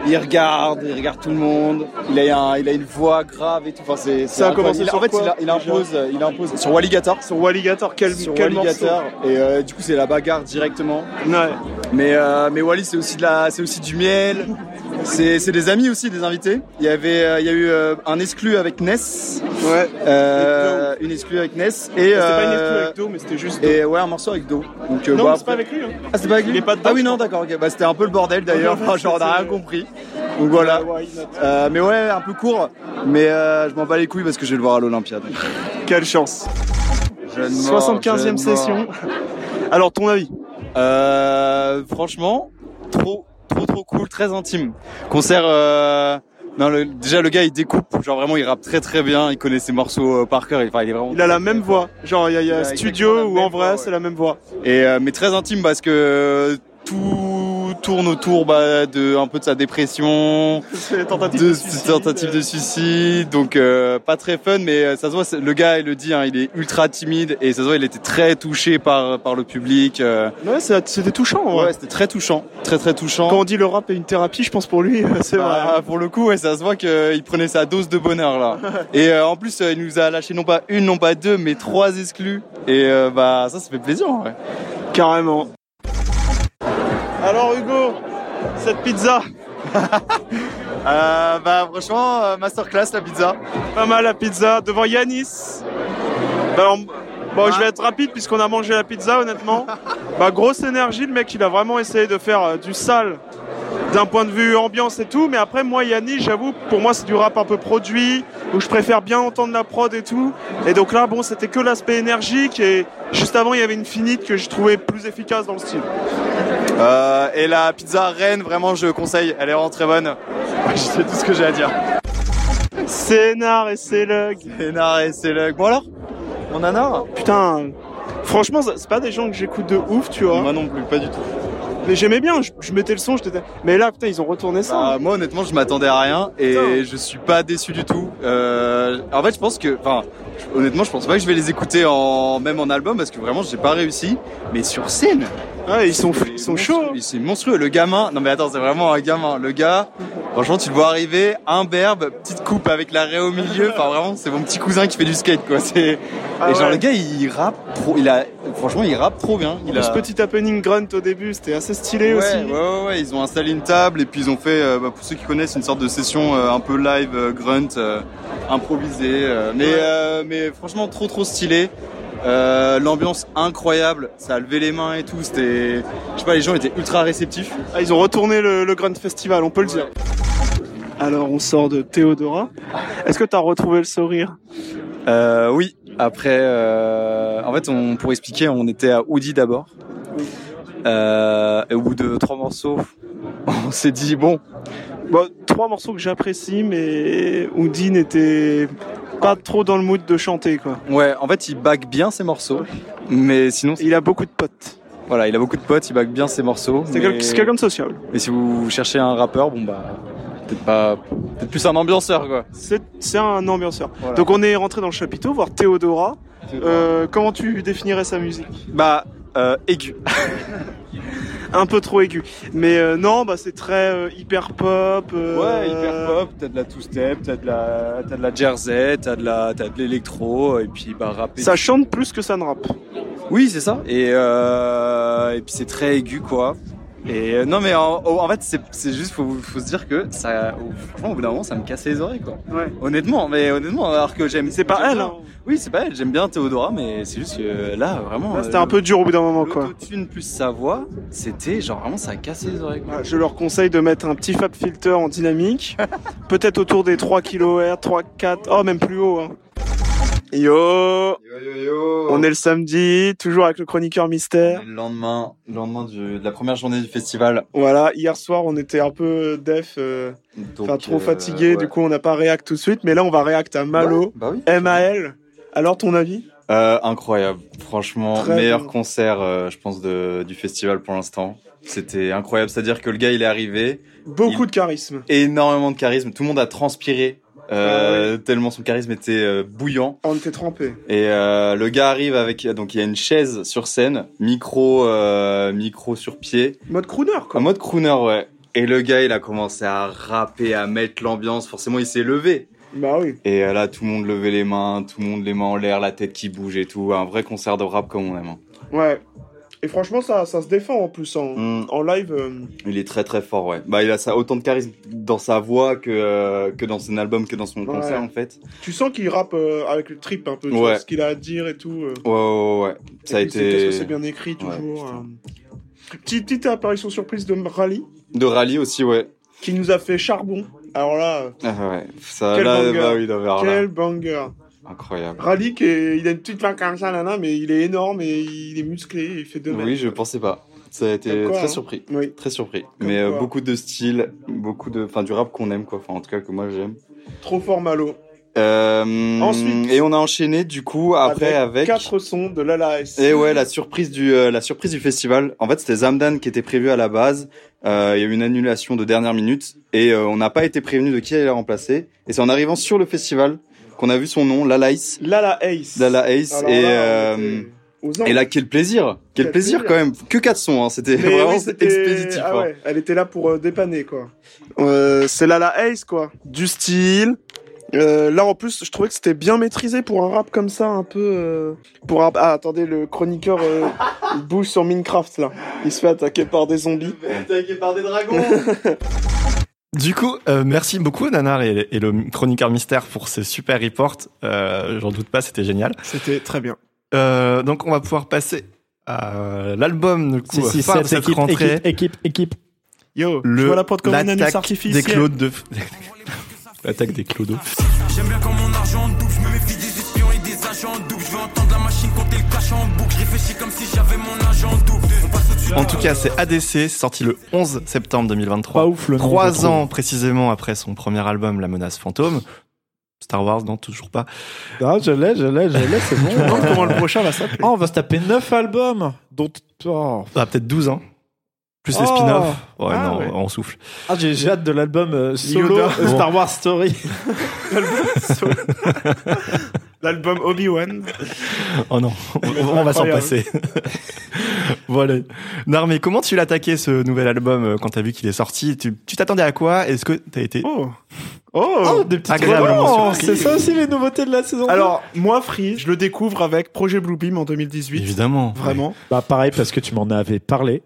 il regarde, il regarde tout le monde, il a, un- il a une voix grave et tout, enfin c'est, Ça a commencé Il- sur En fait quoi, il, impose, il impose sur Walligator. Sur Walligator, quel, Sur quel. Walligator et euh, du coup c'est la bagarre directement Ouais. mais euh, mais Wally c'est aussi de la c'est aussi du miel C'est c'est des amis aussi, des invités. Il y avait, euh, il y a eu un exclu avec Ness, Ouais. Euh, une exclu avec Ness et C'était pas une euh, avec Do, mais c'était juste Do. et ouais un morceau avec Do. Donc euh, Non, bon, c'est pas avec lui. Hein. Ah c'est pas avec lui Il est pas dedans, Ah oui non d'accord. Bah c'était un peu le bordel d'ailleurs. Enfin, [laughs] genre on a rien compris. Donc voilà. Euh, mais ouais un peu court. Mais euh, je m'en bats les couilles parce que je vais le voir à l'Olympia. Quelle chance. Jeune mort, 75e jeune session. mort. [laughs] Alors, ton avis Euh, franchement, trop, trop, trop cool, très intime. Concert. Non, le- déjà le gars il découpe, genre vraiment il rappe très très bien, il connaît ses morceaux euh, par cœur, il, enfin, il est vraiment. Il a la même voix. Genre, il y a, il y a Il a studio où en vrai, ouais. c'est la même voix. Et euh, mais très intime parce que euh, tout tourne autour bah, de un peu de sa dépression, [laughs] de de suicide. tentatives de suicide, donc euh, pas très fun, mais euh, ça se voit. Le gars il le dit, hein, il est ultra timide et ça se voit il était très touché par par le public. euh. Ouais, c'était touchant. vrai. Ouais, c'était très touchant, très très touchant. Quand on dit le rap est une thérapie, je pense pour lui, [laughs] c'est vrai. Bah, pour le coup, ouais, ça se voit qu'il prenait sa dose de bonheur là. [laughs] Et euh, en plus, il nous a lâché non pas une, non pas deux, mais trois exclus. Et bah ça, ça fait plaisir. Ouais. Carrément. Alors, Hugo, cette pizza, [laughs] Euh, bah franchement, euh, masterclass la pizza. pas mal la pizza, devant Yanis. Bah, bon, je vais être rapide puisqu'on a mangé la pizza, honnêtement. [laughs] Bah, grosse énergie, le mec, il a vraiment essayé de faire euh, du sale d'un point de vue ambiance et tout. Mais après, moi, Yanis, j'avoue, pour moi, c'est du rap un peu produit, où je préfère bien entendre la prod et tout. Et donc là, bon, c'était que l'aspect énergique. Et juste avant, il y avait une finite que je trouvais plus efficace dans le style. Euh, et la pizza Rennes, vraiment, je conseille. Elle est vraiment très bonne. [laughs] Je sais tout ce que j'ai à dire. Scénar et Célug. Énard et c'est le. Bon alors, mon nanar Putain, franchement, c'est pas des gens que j'écoute de ouf, tu vois. Moi non plus, pas du tout. Mais j'aimais bien, je, je mettais le son, j'étais. Mais là, putain, ils ont retourné ça. Bah, moi honnêtement je m'attendais à rien et Putain. je suis pas déçu du tout. Euh, en fait je pense que, enfin honnêtement je pense pas que je vais les écouter en même en album parce que vraiment j'ai pas réussi. Mais sur scène, Ouais, ils sont, c'est ils sont chauds. C'est monstrueux. Le gamin, non mais attends c'est vraiment un gamin. Le gars, franchement tu le vois arriver, imberbe, petite coupe avec l'arrêt au milieu. Enfin vraiment c'est mon petit cousin qui fait du skate quoi. C'est Ah et genre ouais. le gars il rappe trop. Il a franchement il rappe trop bien. Il a Ce petit happening grunt au début, c'était assez stylé Ouais, aussi. ouais, ouais, ouais, ils ont installé une table et puis ils ont fait, euh, bah, pour ceux qui connaissent, une sorte de session euh, un peu live euh, grunt, improvisée. euh, mais, Ouais. Mais franchement, trop trop stylé. Euh, L'ambiance incroyable, ça a levé les mains et tout. C'était, je sais pas, les gens étaient ultra réceptifs. Ah, ils ont retourné le, le Grunt Festival, on peut le dire. Alors, on sort de Théodora. Est-ce que t'as retrouvé le sourire? Euh, oui. Après, euh, en fait, on, pour expliquer, on était à Oudi d'abord. Euh, et au bout de trois morceaux, [laughs] on s'est dit bon, Bon, trois morceaux que j'apprécie, mais Houdin était pas trop dans le mood de chanter, quoi. ouais, en fait, il bague bien ses morceaux, mais sinon, Il a beaucoup de potes. Voilà, il a beaucoup de potes, il bague bien ses morceaux. C'est mais... quelqu'un de social. mais si vous cherchez un rappeur, bon bah, peut-être pas, peut-être plus un ambianceur quoi. C'est c'est un ambianceur. Voilà. Donc on est rentré dans le chapiteau, voir Théodora. Euh, comment tu définirais sa musique? Bah, euh, aigu. [laughs] Un peu trop aigu. Mais euh, non, bah c'est très euh, hyper pop. euh, Ouais, hyper pop, t'as de la two-step, t'as de la, t'as de la jersey, t'as de la, t'as de l'électro, et puis bah rapper. Ça chante plus que ça ne rappe. Oui, c'est ça. Et euh, et puis c'est très aigu quoi. Et euh, non mais en, en fait c'est juste faut faut se dire que ça franchement au bout d'un moment ça me cassait les oreilles quoi. Ouais. Honnêtement, mais honnêtement alors que j'aime. C'est pas elle. Hein. Oui, c'est pas elle. J'aime bien Théodora, mais c'est juste que là vraiment. Là, c'était un peu dur au bout d'un moment, quoi. L'autotune plus sa voix, c'était genre vraiment ça a cassé les oreilles. Quoi. Voilà, Je leur conseille de mettre un petit fab filter en dynamique, [laughs] peut-être autour des 3 kHz, 3, 4, oh même plus haut. Hein. Yo, on est le samedi, toujours avec le chroniqueur mystère. Le lendemain, le lendemain du- de la première journée du festival. Voilà, hier soir on était un peu def, euh, enfin trop euh, fatigué, ouais. du coup on n'a pas réact tout de suite, mais là on va réact à Malo, Ouais, bah oui. MAL. Alors ton avis? Euh, incroyable, franchement, Très meilleur bon. concert, euh, je pense, de, du festival pour l'instant. C'était incroyable, c'est-à-dire que le gars, il est arrivé, Beaucoup Il- de charisme. énormément de charisme, tout le monde a transpiré, euh, Ah tellement son charisme était euh, bouillant. On était trempé. Et euh, le gars arrive avec, donc il y a une chaise sur scène, micro, euh, micro sur pied, Mode crooner en quoi. mode crooner, ouais. Et le gars, il a commencé à rapper, à mettre l'ambiance. Forcément, il s'est levé. Bah oui. Et là, tout le monde levait les mains, tout le monde les mains en l'air, la tête qui bouge et tout. Un vrai concert de rap comme on aime. hein. Ouais. Et franchement, ça, ça se défend en plus en, Mm. en live. euh, Il est très très fort, ouais. Bah, il a ça, autant de charisme dans sa voix que, euh, que dans son album, que dans son concert, en fait. tu sens qu'il rappe euh, avec le trip un peu, tu Ouais. vois, ce qu'il a à dire et tout. Ouais, ouais, ouais. Ça a été. que c'est bien écrit toujours. Petite, petite apparition surprise de Rally De rallye aussi, ouais. qui nous a fait charbon. Alors là, Ah, ouais. Ça, Quel là, banger. bah oui, là, quel banger. Incroyable. Est- il a une petite main comme ça, nana, mais il est énorme et il est musclé. et Il fait deux Oui, mètres. je pensais pas. Ça a été quoi, très hein. surpris. Oui. Très surpris. Comme Mais euh, beaucoup de style, beaucoup de. Enfin, du rap qu'on aime, quoi. Enfin, en tout cas, que moi j'aime. Trop fort Malo. Euh, Ensuite. Et on a enchaîné, du coup, après avec. quatre sons de Lala S. Et ouais, la surprise du euh, la surprise du festival. En fait, c'était Zamdan qui était prévu à la base. Euh, Il y a eu une annulation de dernière minute et euh, on n'a pas été prévenu de qui allait la remplacer. Et c'est en arrivant sur le festival qu'on a vu son nom, Lala Ace. Lala Ace. Alors Et là, euh, et là, quel plaisir, quel, Quel plaisir, plaisir. quand même. Que quatre sons, hein. C'était vraiment oui, c'était- expéditif. Ah hein. ouais, elle était là pour euh, dépanner quoi. Euh, c'est Lala Ace quoi. Du style. Euh, là en plus, je trouvais que c'était bien maîtrisé pour un rap comme ça, un peu. euh, Pour un... ah attendez, le chroniqueur euh, il bouge sur Minecraft là. Il se fait attaquer par des zombies. Attaqué par des dragons. [laughs] Du coup, euh, merci beaucoup Nanar et, et le chroniqueur mystère pour ces super reports. Euh, J'en doute pas, c'était génial. C'était très bien. Euh, donc on va pouvoir passer à l'album du coup, 6, phare de 7, cette équipe, rentrée. équipe, équipe, équipe. Yo, Le je vois la prod comme une artificielle. des clodos de [laughs] l'attaque des clodos. J'aime bien quand mon argent double, je me méfie des espions et des agents doubles. Je veux entendre En tout cas, c'est ADC, c'est sorti le 11 septembre 2023. Pas ouf le Trois ans précisément après son premier album, La Menace Fantôme. Star Wars, non, toujours pas. Ah, je l'ai, je l'ai, je l'ai, c'est bon. [laughs] Je me demande comment le prochain va s'appeler. Ah, on va se taper 9 albums. Dont... Oh. Ah, peut-être 12 ans. Plus les Oh. spin-offs. Ouais, Ah, non, ouais. on souffle. Ah, j'ai j'ai hâte de l'album euh, solo Yoda. euh, Star Wars Story. [laughs] L'album [laughs] Obi-Wan. Oh non, on, on va s'en passer. [laughs] voilà. Non, mais comment tu l'as attaqué ce nouvel album euh, quand t'as vu qu'il est sorti? Tu t'attendais à quoi? Est-ce que t'as été Oh. Oh. des petites Agréablement relances. surpris. C'est ça aussi les nouveautés de la saison. Alors, moi, Free, je le découvre avec Projet Bluebeam en 2018. Évidemment. Vraiment. Bah pareil parce que tu m'en avais parlé.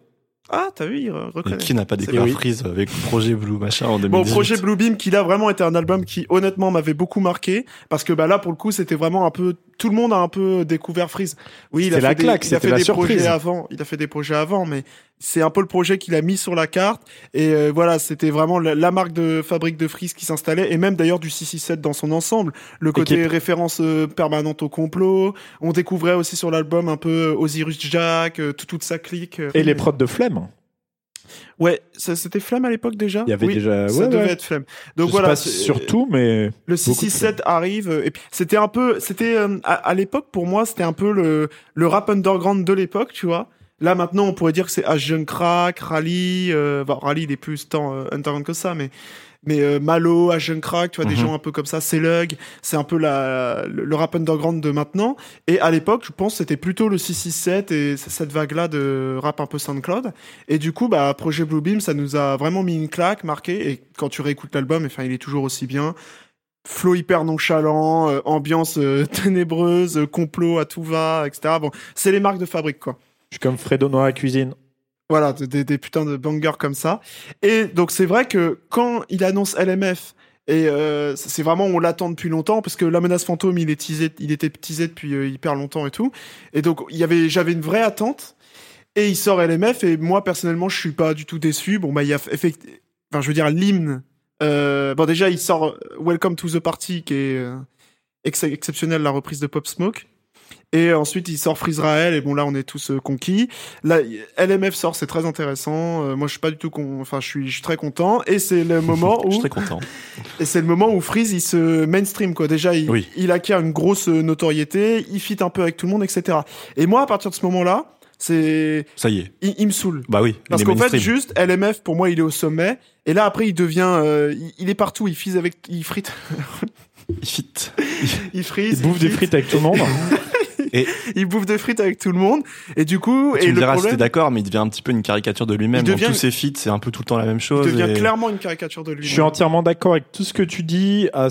Ah, t'as vu, il reconnaît. qui n'a pas découvert oui. Freeze avec Projet Blue machin en 2018 Bon, Projet Bluebeam, qui là vraiment été un album qui honnêtement m'avait beaucoup marqué parce que bah là pour le coup c'était vraiment un peu tout le monde a un peu découvert Freeze. Oui, il a fait la des, claque, il a c'était fait la des surprise. projets avant, il a fait des projets avant, mais c'est un peu le projet qu'il a mis sur la carte et euh, voilà c'était vraiment la, la marque de fabrique de Freeze qui s'installait et même d'ailleurs du 667 dans son ensemble. Le côté Équipe. référence euh, permanente au complot, on découvrait aussi sur l'album un peu euh, Osiris Jack, euh, tout- toute sa clique. Et les prods de Flemme. Ouais, ça- c'était Flamme à l'époque déjà? Il y avait Oui, déjà. Ça ouais, devait ouais. être Flemme. Donc Je sais voilà. pas c'est- surtout, mais Le Beaucoup de 667 arrive euh, et puis c'était un peu c'était euh, à, à l'époque pour moi c'était un peu le le rap underground de l'époque tu vois là maintenant on pourrait dire que c'est H Crack Rally euh, bon, Rally il est plus tant euh, underground que ça mais mais euh, Malo H Crack tu vois des Mhm. gens un peu comme ça c'est Lug c'est un peu la le, le rap underground de maintenant et à l'époque je pense c'était plutôt le 667 et cette vague là de rap un peu SoundCloud et du coup bah projet Bluebeam ça nous a vraiment mis une claque marqué et quand tu réécoutes l'album enfin il est toujours aussi bien flow hyper nonchalant, euh, ambiance euh, [laughs] ténébreuse, euh, complot à tout va, etc. Bon, c'est les marques de fabrique, quoi. je suis comme Fredo dans la cuisine. Voilà, des, putains de bangers comme ça. Et donc c'est vrai que quand il annonce LMF, et euh, c'est vraiment on l'attend depuis longtemps parce que la menace fantôme il il était teasé depuis euh, hyper longtemps et tout. Et donc avait, j'avais une vraie attente. Et il sort LMF et moi personnellement je suis pas du tout déçu. Bon bah il y a effect... enfin je veux dire l'hymne. Euh, bon déjà il sort Welcome to the Party qui est ex- exceptionnel la reprise de Pop Smoke. Et ensuite, il sort Freezerael, et bon, là, on est tous euh, conquis. Là, LMF sort, c'est très intéressant. Euh, moi, je suis pas du tout con... enfin, je suis, je suis très content. Et c'est le moment [laughs] Je suis où, très content. et c'est le moment où Freeze, il se mainstream, quoi. Déjà, il, Oui. il acquiert une grosse euh, notoriété, il fit un peu avec tout le monde, etc. Et moi, à partir de ce moment-là, c'est, Ça y est. il, il me saule. Bah oui. Parce qu'en fait, juste, LMF, pour moi, il est au sommet. Et là, après, il devient, euh, il, il est partout, il fise avec, il frite, [laughs] Il fit. [laughs] il frise. Il bouffe des frites avec tout le monde. [laughs] Et- il bouffe des frites avec tout le monde. Et du coup, Tu et me le diras si problème, t'es d'accord, mais il devient un petit peu une caricature de lui-même. Il Dans devient- tous ses feats, c'est un peu tout le temps la même il chose. devient et- clairement une caricature de lui. Je suis entièrement d'accord avec tout ce que tu dis. À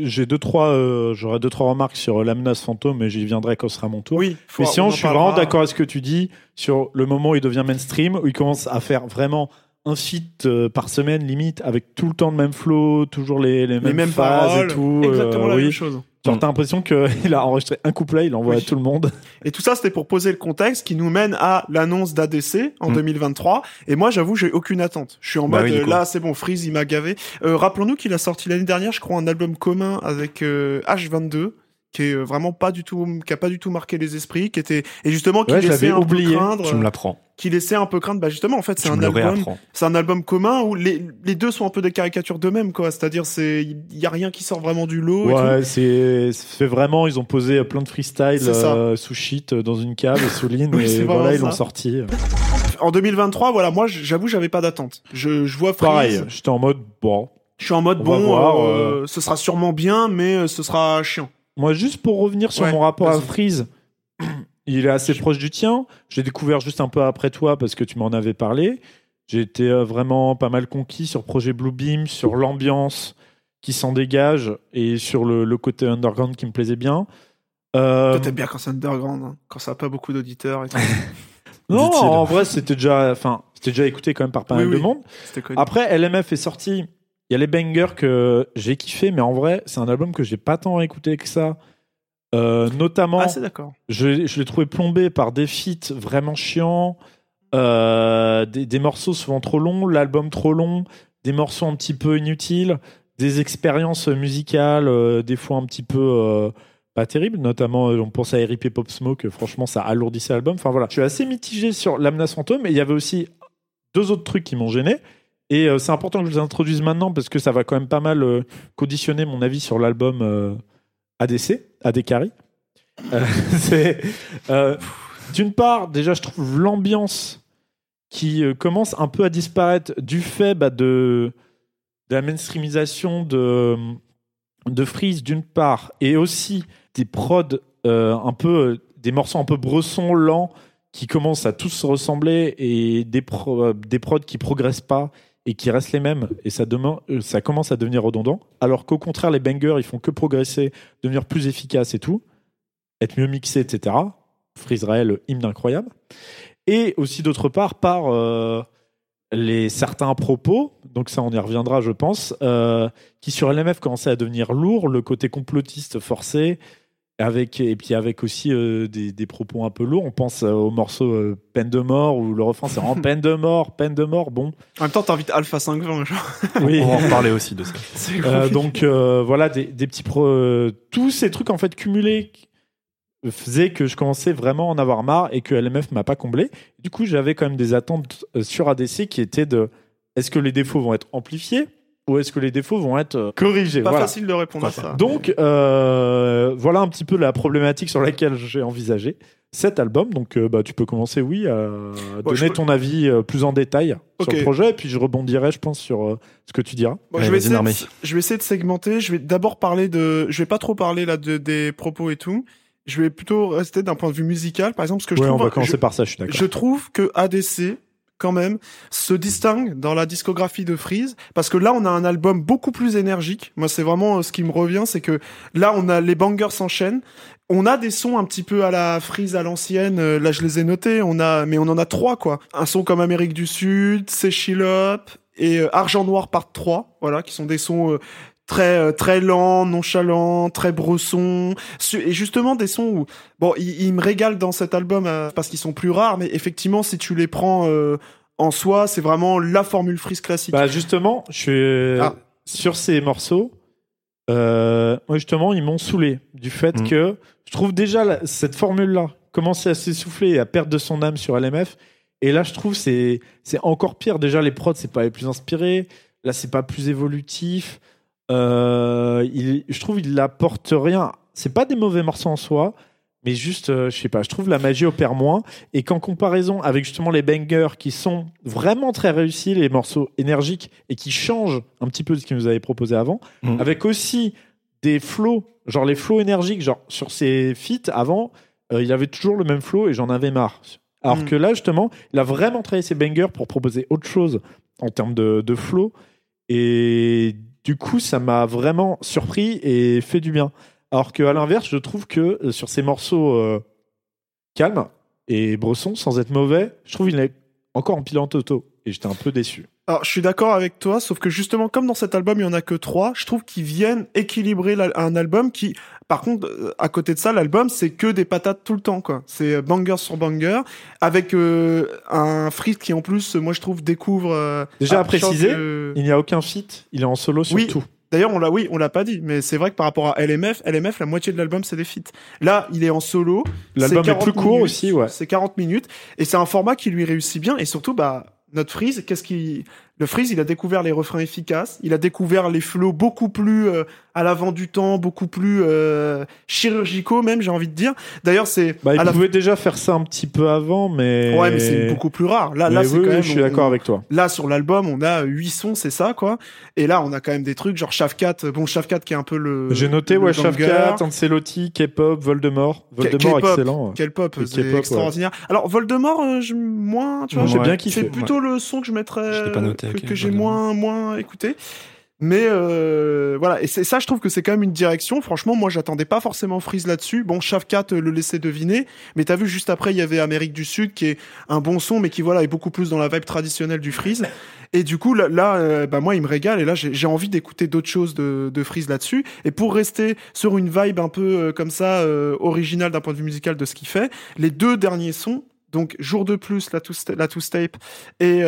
J'ai deux trois, euh, j'aurais deux trois remarques sur euh, la menace fantôme, mais j'y viendrai quand ce sera mon tour. Oui. faut- Mais sinon, je suis parlera. vraiment d'accord avec ce que tu dis sur le moment où il devient mainstream, où il commence à faire vraiment un feat euh, par semaine limite, avec tout le temps le même flow, toujours les, les mêmes, Les mêmes phases paroles. et tout. Exactement euh, la oui. même chose. Genre, t'as l'impression qu'il [laughs] a enregistré un couplet, il envoie Oui. à tout le monde. Et tout ça, c'était pour poser le contexte qui nous mène à l'annonce d'ADC en Mm. 2023. Et moi, j'avoue, j'ai aucune attente. Je suis en Bah mode, oui, euh, là, c'est bon, Freeze, il m'a gavé. Euh, Rappelons-nous qu'il a sorti l'année dernière, je crois, un album commun avec euh, H22 qui est euh, vraiment pas du tout, qui a pas du tout marqué les esprits, qui était et justement qui Ouais, laissait un oublié. peu craindre, Tu me l'apprends. qui laissait un peu craindre. Bah justement, en fait, c'est un album, c'est un album commun où les, les deux sont un peu des caricatures d'eux-mêmes, quoi. C'est-à-dire, c'est il y a rien qui sort vraiment du lot. Ouais, c'est vraiment, ils ont posé plein de freestyle euh, sous shit euh, dans une cave et sous [laughs] ligne, Oui, et voilà, ils l'ont sorti. En 2023, voilà, moi, j'avoue, j'avais pas d'attente. Je, je vois Freeze. Pareil, j'étais en mode, bon, Je suis en mode On bon, voir, euh, ce sera sûrement bien, mais euh, ce sera chiant. Moi, juste pour revenir sur Ouais, mon rapport à. Freeze, il est assez proche du tien. J'ai découvert juste un peu après toi parce que tu m'en avais parlé. J'ai été euh, vraiment pas mal conquis sur Projet Bluebeam, sur l'ambiance qui s'en dégage et sur le, le côté underground qui me plaisait bien. Euh, Toi, t'aimes bien quand c'est underground, hein, quand ça a pas beaucoup d'auditeurs. et tout. [laughs] non, en vrai, c'était déjà, enfin, c'était déjà écouté quand même par pas Oui, mal oui. de monde. Après, LMF est sorti. Il y a les bangers que j'ai kiffé, mais en vrai, c'est un album que j'ai pas tant écouté que ça. Euh, notamment, Ah, d'accord. je, je l'ai trouvé plombé par des feats vraiment chiants, euh, des, des morceaux souvent trop longs, l'album trop long, des morceaux un petit peu inutiles, des expériences musicales euh, des fois un petit peu pas terribles, notamment on pense à R.I.P. Pop Smoke, franchement ça alourdissait l'album. Enfin voilà, je suis assez mitigé sur La Menace Fantôme, et il y avait aussi deux autres trucs qui m'ont gêné. Et euh, c'est important que je les introduise maintenant parce que ça va quand même pas mal euh, conditionner mon avis sur l'album euh, ADC, AD Carry. [laughs] Euh, d'une part, déjà, je trouve l'ambiance qui commence un peu à disparaître du fait bah, de, la mainstreamisation de, de Freeze, d'une part, et aussi des prods un peu, des morceaux un peu bressons, lents, qui commencent à tous se ressembler, et des, pro- prods qui progressent pas et qui restent les mêmes, et euh, ça commence à devenir redondant, alors qu'au contraire, les bangers, ils font que progresser, devenir plus efficaces et tout, être mieux mixés, etc. Freeze Rael, hymne incroyable. Et aussi d'autre part par euh, les certains propos, donc ça on y reviendra je pense, euh, qui sur LMF commençaient à devenir lourds, le côté complotiste forcé, avec, et puis avec aussi euh, des, des propos un peu lourds. On pense euh, au morceau euh, Peine de mort, où le refrain c'est en [laughs] peine de mort, peine de mort, bon. En même temps, t'invites Alpha 520, genre. [laughs] Oui. On va en reparler aussi de ça. [laughs] Euh, donc euh, voilà des, des petits pro tous ces trucs en fait cumulés faisaient que je commençais vraiment à en avoir marre et que LMF m'a pas comblé. Du coup, j'avais quand même des attentes sur ADC qui étaient de est-ce que les défauts vont être amplifiés? Ou est-ce que les défauts vont être euh, corrigés pas Voilà. facile de répondre à ça. Donc euh, voilà un petit peu la problématique sur laquelle j'ai envisagé cet album. Donc euh, bah, tu peux commencer, oui, à donner peux- ton avis euh, plus en détail sur le projet et puis je rebondirai, je pense, sur euh, ce que tu diras. Bon, je, vais essayer de, je vais essayer de segmenter. Je vais d'abord parler de. Je vais pas trop parler là de, des propos et tout. Je vais plutôt rester d'un point de vue musical, par exemple, ce que je Ouais, on trouve. va commencer je, par ça, je suis d'accord. je trouve que ADC quand même se distingue dans la discographie de Freeze parce que là on a un album beaucoup plus énergique. Moi c'est vraiment euh, ce qui me revient, c'est que là on a les bangers s'enchaînent. On a des sons un petit peu à la Freeze à l'ancienne. euh, Là je les ai notés. On a, mais on en a trois quoi. Un son comme Amérique du Sud, C'est Up et euh, Argent Noir Part 3. Voilà, qui sont des sons euh, très euh, très lents, nonchalants, très bressons. Su- Et justement des sons où bon, ils, ils me régalent dans cet album euh, parce qu'ils sont plus rares, mais effectivement si tu les prends euh, en soi, c'est vraiment la formule Freeze classique. Bah justement, je suis Ah. sur ces morceaux. Euh, moi justement, ils m'ont saoulé du fait Mm. que je trouve déjà la- cette formule-là commencer à s'essouffler et à perdre de son âme sur LMF. Et là, je trouve c'est c'est encore pire. Déjà, les prods c'est pas les plus inspirés. Là, c'est pas plus évolutif. Euh, il, je trouve il apporte rien. C'est pas des mauvais morceaux en soi, mais juste, euh, je sais pas. Je trouve la magie opère moins et qu'en comparaison avec justement les bangers qui sont vraiment très réussis, les morceaux énergiques et qui changent un petit peu de ce qu'ils nous avaient proposé avant, Mhm. avec aussi des flows, genre les flows énergiques, genre sur ces feats avant, euh, il avait toujours le même flow et j'en avais marre. Alors Mm. que là, justement, il a vraiment travaillé ses bangers pour proposer autre chose en termes de, de flow. Et du coup, ça m'a vraiment surpris et fait du bien. Alors qu'à l'inverse, je trouve que euh, sur ces morceaux euh, calmes et Bresson, sans être mauvais, je trouve qu'il est encore en pilote auto. Et j'étais un peu déçu. Alors, je suis d'accord avec toi, sauf que justement, comme dans cet album, il y en a que trois, je trouve qu'ils viennent équilibrer un album qui, par contre, euh, à côté de ça, l'album, c'est que des patates tout le temps, quoi. C'est euh, banger sur banger, avec euh, un Freeze qui, en plus, moi, je trouve, découvre... euh, Déjà à préciser, euh, Il n'y a aucun feat, il est en solo sur Oui. tout. D'ailleurs, on l'a, oui, on l'a pas dit, mais c'est vrai que par rapport à LMF, LMF, la moitié de l'album, c'est des feats. Là, il est en solo. L'album est 40 plus court minutes, aussi, ouais. C'est 40 minutes. Et c'est un format qui lui réussit bien. Et surtout, bah, notre Freeze, qu'est-ce qui, le Freeze, il a découvert les refrains efficaces. Il a découvert les flows beaucoup plus euh, à l'avant du temps, beaucoup plus euh, chirurgicaux, même, j'ai envie de dire. D'ailleurs, c'est, Bah, il à la- pouvait déjà faire ça un petit peu avant, mais. ouais, mais c'est beaucoup plus rare. Là, là, c'est oui, quand oui, même. je suis on- d'accord avec toi. Là, sur l'album, on a huit sons, c'est ça, quoi. Et là, on a quand même des trucs, genre Shafkat. Bon, Shafkat qui est un peu le. J'ai noté, le ouais. Shafkat, Ancelotti, K-pop, Voldemort. Voldemort, K-pop. excellent. Quel pop, Le c'est K-pop, extraordinaire. Alors Voldemort, euh, je moins, tu vois, Moi, j'ai Ouais. bien c'est kiffé. plutôt le son que je mettrais, Je pas noté, que, ok, que j'ai moins moins écouté. Mais euh, voilà, et c'est ça, je trouve que c'est quand même une direction. Franchement, moi, j'attendais pas forcément Freeze là-dessus. Bon, Shafkat euh, le laissait deviner, mais t'as vu juste après, il y avait Amérique du Sud qui est un bon son, mais qui voilà est beaucoup plus dans la vibe traditionnelle du Freeze. Et du coup, là, euh, bah moi, il me régale. Et là, j'ai envie d'écouter d'autres choses de, de Freeze là-dessus. Et pour rester sur une vibe un peu euh, comme ça, originale d'un point de vue musical de ce qu'il fait, les deux derniers sons, donc Jour de plus, la Two, Tape et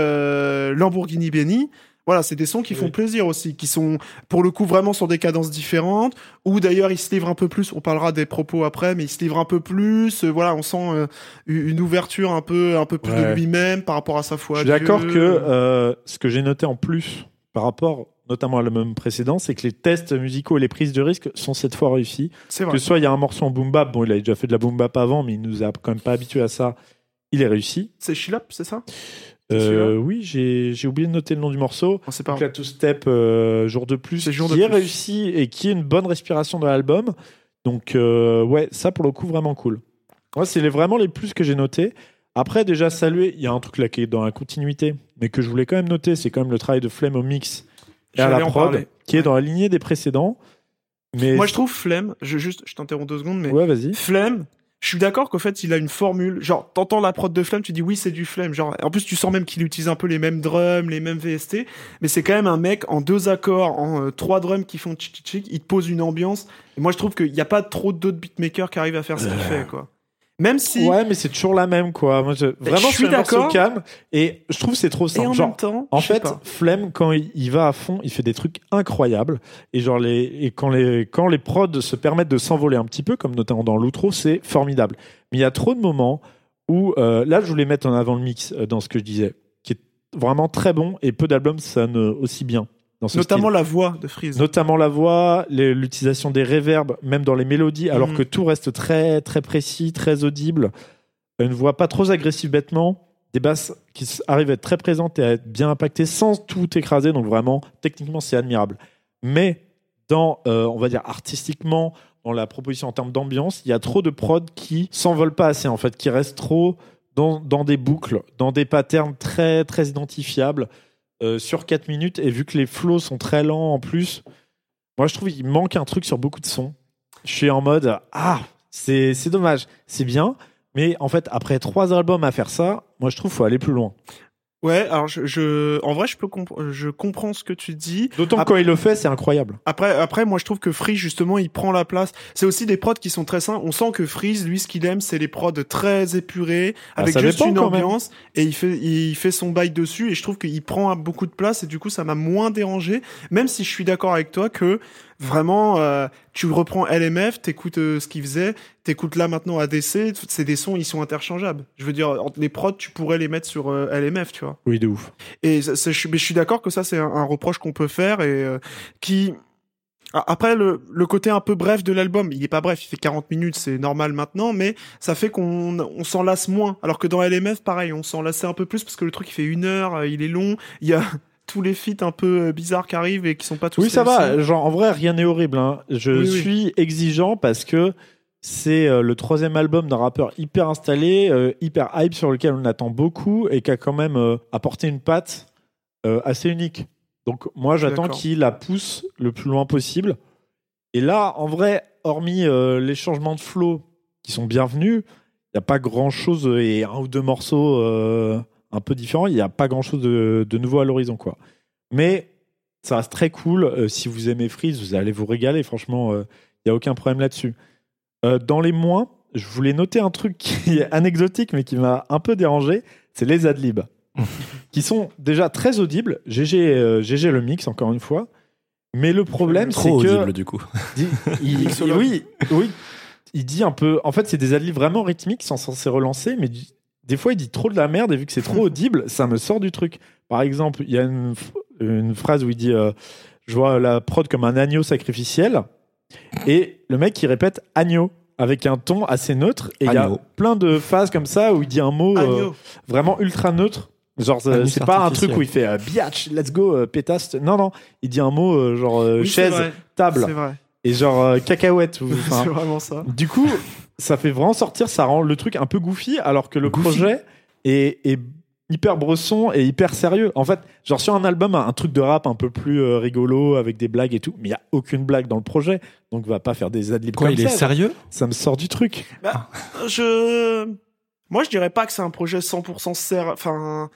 Lamborghini Benny. Voilà, c'est des sons qui font Oui. plaisir aussi, qui sont pour le coup vraiment sur des cadences différentes. Ou d'ailleurs, il se livre un peu plus. On parlera des propos après, mais il se livre un peu plus. Euh, voilà, on sent euh, une ouverture un peu, un peu plus de lui-même par rapport à sa foi. Je suis d'accord que euh, ce que j'ai noté en plus par rapport notamment à l'album précédent, c'est que les tests musicaux et les prises de risque sont cette fois réussis. c'est Que vrai. soit il y a un morceau en boom bap, bon, il avait déjà fait de la boom bap avant, mais il nous a quand même pas habitué à ça. Il est réussi. C'est Shilap, c'est ça? Euh, oui, j'ai oublié de noter le nom du morceau. Non, C'est pas. Donc la two step euh, jour de plus Jour qui de est plus. réussi et qui est une bonne respiration dans l'album. Donc euh, ouais, ça pour le coup vraiment cool. Moi, c'est les- vraiment les plus que j'ai notés. Après déjà saluer, il y a un truc là qui est dans la continuité, mais que je voulais quand même noter, c'est quand même le travail de Flemme au mix et à la prod, qui est dans la lignée des précédents. Mais Moi, je trouve Flemme. Je juste, je t'interromps deux secondes, mais ouais, vas-y. Flemme. Je suis d'accord qu'au fait, il a une formule. Genre, t'entends la prod de Flemme, tu dis oui, c'est du Flemme. Genre, en plus, tu sens même qu'il utilise un peu les mêmes drums, les mêmes VST. Mais c'est quand même un mec en deux accords, en euh, trois drums qui font tchic tchic. Il te pose une ambiance. Et moi, je trouve qu'il n'y a pas trop d'autres beatmakers qui arrivent à faire ce qu'il fait, quoi. Même si. Ouais, mais c'est toujours la même quoi. Moi, je... vraiment, je suis d'accord. calme et je trouve c'est trop et simple. en Genre, même temps. En fait. Flemme, quand il, il va à fond, il fait des trucs incroyables. Et, genre les, et quand, les, quand les prods se permettent de s'envoler un petit peu, comme notamment dans l'outro, c'est formidable. Mais il y a trop de moments où, euh, là, je voulais mettre en avant le mix euh, dans ce que je disais, qui est vraiment très bon et peu d'albums sonnent aussi bien. Dans ce Notamment style. la voix de Freeze. Notamment la voix, l'utilisation des réverbes, même dans les mélodies, alors Mhm. que tout reste très, très précis, très audible. Une voix pas trop agressive bêtement, des basses qui arrivent à être très présentes et à être bien impactées sans tout écraser. Donc vraiment, techniquement, c'est admirable. Mais dans, euh, on va dire, artistiquement, dans la proposition en termes d'ambiance, il y a trop de prod qui s'envolent pas assez, en fait, qui restent trop dans, dans des boucles, dans des patterns très, très identifiables euh, sur 4 minutes. Et vu que les flows sont très lents en plus, moi, je trouve qu'il manque un truc sur beaucoup de sons. Je suis en mode, ah, c'est c'est dommage, c'est bien. Mais en fait, après trois albums à faire ça, moi, je trouve qu'il faut aller plus loin. Ouais, alors je, je, en vrai, je peux je comprends ce que tu dis. D'autant que quand il le fait, c'est incroyable. Après, après, moi, je trouve que Freeze, justement, il prend la place. C'est aussi des prods qui sont très sains. On sent que Freeze, lui, ce qu'il aime, c'est les prods très épurés, Ah, avec juste dépend une ambiance, et il fait, il fait son bail dessus, et je trouve qu'il prend beaucoup de place, et du coup, ça m'a moins dérangé, même si je suis d'accord avec toi que, vraiment, euh, tu reprends LMF, t'écoutes euh, ce qu'il faisait, t'écoutes là maintenant ADC, c'est des sons, ils sont interchangeables. Je veux dire, les prods, tu pourrais les mettre sur euh, LMF, tu vois. Oui, de ouf. Et ça- ça, je, mais je suis d'accord que ça, c'est un, un reproche qu'on peut faire et euh, qui. Après, le, le côté un peu bref de l'album, il est pas bref, il fait 40 minutes, c'est normal maintenant, mais ça fait qu'on on s'en lasse moins. Alors que dans LMF, pareil, on s'en lassait un peu plus parce que le truc, il fait une heure, il est long, il y a tous les feats un peu euh, bizarres qui arrivent et qui sont pas tous Oui, ça va. Genre, en vrai, rien n'est horrible. hein. Je Oui, oui. suis exigeant parce que c'est euh, le troisième album d'un rappeur hyper installé, euh, hyper hype sur lequel on attend beaucoup et qui a quand même apporté une patte assez unique. Donc moi j'attends qu'il la pousse le plus loin possible. Et là, en vrai, hormis les changements de flow qui sont bienvenus, il n'y a pas grand chose et un ou deux morceaux un peu différents. Il n'y a pas grand chose de, de nouveau à l'horizon, quoi. Mais ça reste très cool. Euh, si vous aimez Freeze, vous allez vous régaler. Franchement, euh, il n'y a aucun problème là-dessus. Euh, dans les moins, je voulais noter un truc [laughs] qui est anecdotique, mais qui m'a un peu dérangé. C'est les adlibs, [laughs] qui sont déjà très audibles. GG, euh, GG le mix, encore une fois. Mais le problème, c'est Trop que audible du coup. dit- [laughs] il- il- oui, oui, il dit un peu. En fait, c'est des adlibs vraiment rythmiques, sont censés relancer, mais des fois, il dit trop de la merde et vu que c'est trop [laughs] audible, ça me sort du truc. Par exemple, il y a une, phrase où il dit euh, Je vois la prod comme un agneau sacrificiel. Et le mec, il répète agneau avec un ton assez neutre. Et il y a plein de phases comme ça où il dit un mot euh, vraiment ultra neutre. Genre, euh, c'est pas un truc où il fait euh, biatch, let's go, euh, pétasse. Non, non, il dit un mot euh, genre euh, Oui, chaise, vrai. table C'est vrai. et genre euh, cacahuète. [laughs] enfin, C'est vraiment ça. du coup, ça fait vraiment sortir, ça rend le truc un peu goofy, alors que le Goofy. projet est, est hyper bresson et hyper sérieux. En fait, genre sur un album, un truc de rap un peu plus euh, rigolo avec des blagues et tout, mais il y a aucune blague dans le projet, donc va pas faire des adlibs Quoi, comme il est ça. sérieux? Ça me sort du truc. Je. Moi, je dirais pas que c'est un projet 100% serre. Enfin.